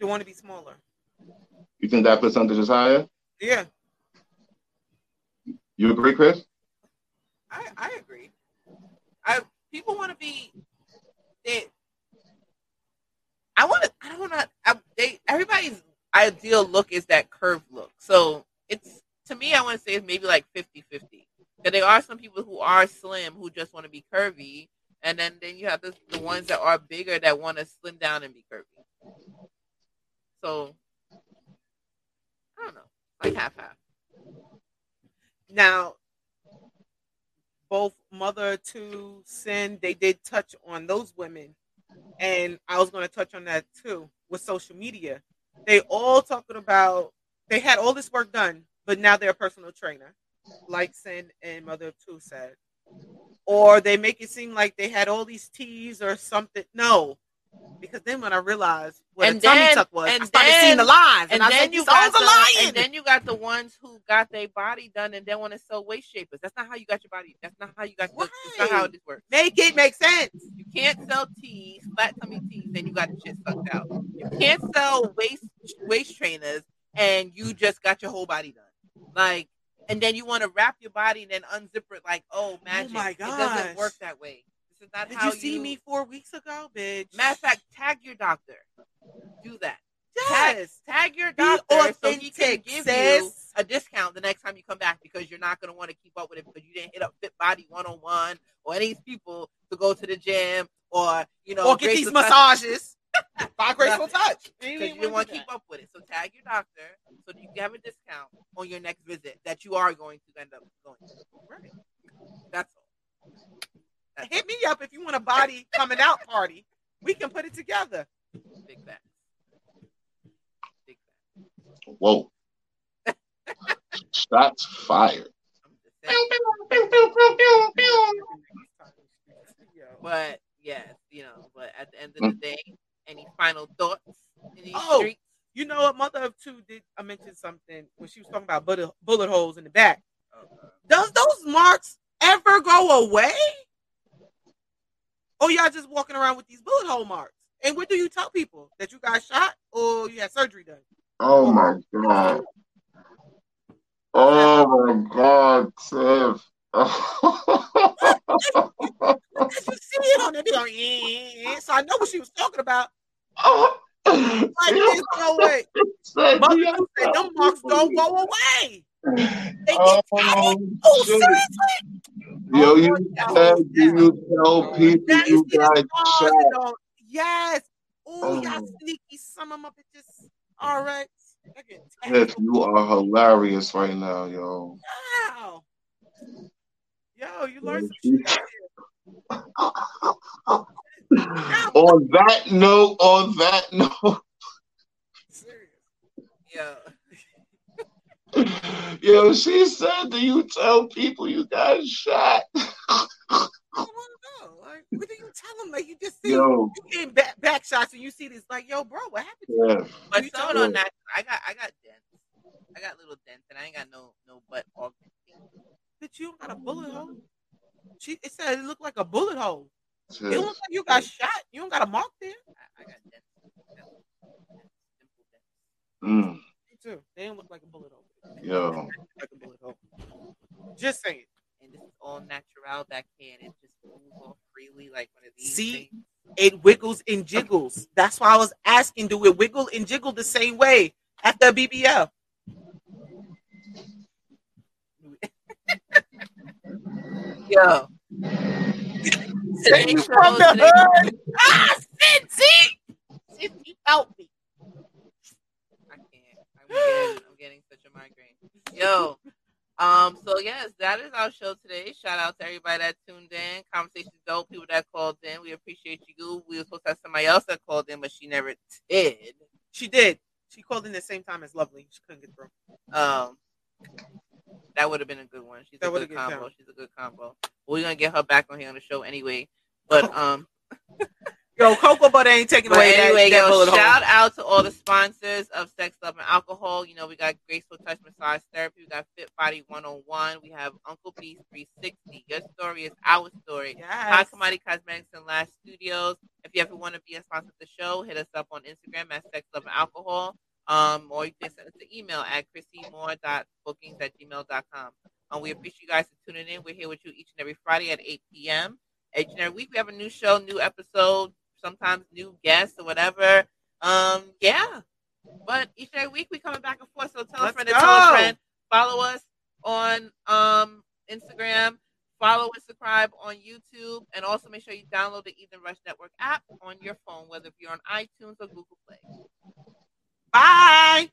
do want to be smaller. You think that percentage is higher? Yeah. You agree, Chris? I I agree. I people want to be they. I want to. I don't want to. They everybody's ideal look is that curved look. So it's to me. I want to say it's maybe like 50-50. Because there are some people who are slim who just want to be curvy, and then then you have the the ones that are bigger that want to slim down and be curvy. So I don't know, like half half. Now, both Mother to Sin, they did touch on those women, and I was going to touch on that too with social media. They all talking about they had all this work done, but now they're a personal trainer, like Sin and Mother of Two said, or they make it seem like they had all these teas or something. No. Because then when I realized what And a tummy then- tuck was, I and started then- seeing the lies, and, and I then said, you "You got the, lying." and then you got the ones who got their body done and then want to sell waist shapers. That's not how you got your body. That's not how you got. That's not how this works. Make it make sense. You can't sell teas, flat tummy teas, and you got the shit sucked out. You can't sell waist waist trainers and you just got your whole body done. Like, and then you want to wrap your body and then unzip it like, oh, oh magic. my It doesn't work that way. This is not Did how you see me four weeks ago, bitch? Matter of fact, tag your doctor. Do that. Yes. Tag, tag your doctor so he can give you a discount the next time you come back because you're not going to want to keep up with it because you didn't hit up Fit Body 101 or any of these people to go to the gym or, you know, or get these massages by Graceful Touch. because you didn't want to keep up with it. So tag your doctor so that you can have a discount on your next visit that you are going to end up going to. Right. That's all. That's Hit me up if you want a body coming out party. We can put it together. Big facts. Big facts. Whoa. Shots fired. I'm just saying. But yes, you know, but at the end of the mm. day, any final thoughts in these Oh. streets? You know what? Mother of two did. I mentioned something when she was talking about bullet, bullet holes in the back. Oh, Does those marks ever go away? Or y'all just walking around with these bullet hole marks? And what do you tell people that you got shot or you had surgery done? Oh my god. Oh my god, Tiff. Because you see it on the video, so I know what she was talking about. Like, there's no way. Said Mother you- said, them marks don't go away. They Oh, get oh, oh seriously? Yo, oh, you Oh, said you tell people you you got shot. Yes. Ooh, oh, y'all Oh. sneaky. Some of at just all right. They're getting If tackled. you are hilarious right now, yo. Wow. Yo, you learned some on that note, on that note, Serious. Yeah. Yo, she said "Do you tell people you got shot. I want to know. Like, what do you tell them? Like, you just see Yo, you getting back, back shots and you see this, like, yo, bro, what happened? yeah. But You some told on that, I got, I got dents. I got little dents, and I ain't got no, no butt or. Bitch, you don't got a bullet hole. She, it said it looked like a bullet hole. It don't shit. look like you got shot. You don't got a mark there. I, I got dents. Simple dents. Mm, Me too. They don't look like a bullet hole. Yo, Like a bullet. Just saying. And this is all natural back here, and it just moves off freely like one of these. See? things. It wiggles and jiggles. That's why I was asking, do it wiggle and jiggle the same way after a BBL? Yo. Take you from the hood. Ah, Sid, see? Sid, he felt me. I can't. I'm getting, I'm getting such a migraine. Yo. Um, so yes, that is our show today. Shout out to everybody that tuned in. Conversation dope, people that called in. We appreciate you. We were supposed to have somebody else that called in, but she never did. She did. She called in the same time as Lovely. She couldn't get through. Um that would have been a good one. She's That a good combo. She's a good combo. We're gonna get her back on here on the show anyway. But um Yo, Cocoa Butter ain't taking But away anyway, that, yo, shout out to all the sponsors of Sex, Love, and Alcohol. You know, we got Graceful Touch Massage Therapy. We got Fit Body 101. We have Uncle B's 360. Your story is our story. Yes. Commodity Cosmetics and Lash Studios. If you ever want to be a sponsor of the show, hit us up on Instagram at Sex, Love, and Alcohol. Um, or you can send us an email at chrissymore.bookings at gmail.com. Um, we appreciate you guys for tuning in. We're here with you each and every Friday at 8 p.m. Each and every week we have a new show, new episode, sometimes new guests or whatever. Um, yeah. But each and every week we coming back and forth. So tell a Let's friend to tell a friend. Follow us on um Instagram. Follow and subscribe on YouTube, and also make sure you download the Ethan Rush Network app on your phone, whether if you're on iTunes or Google Play. Bye.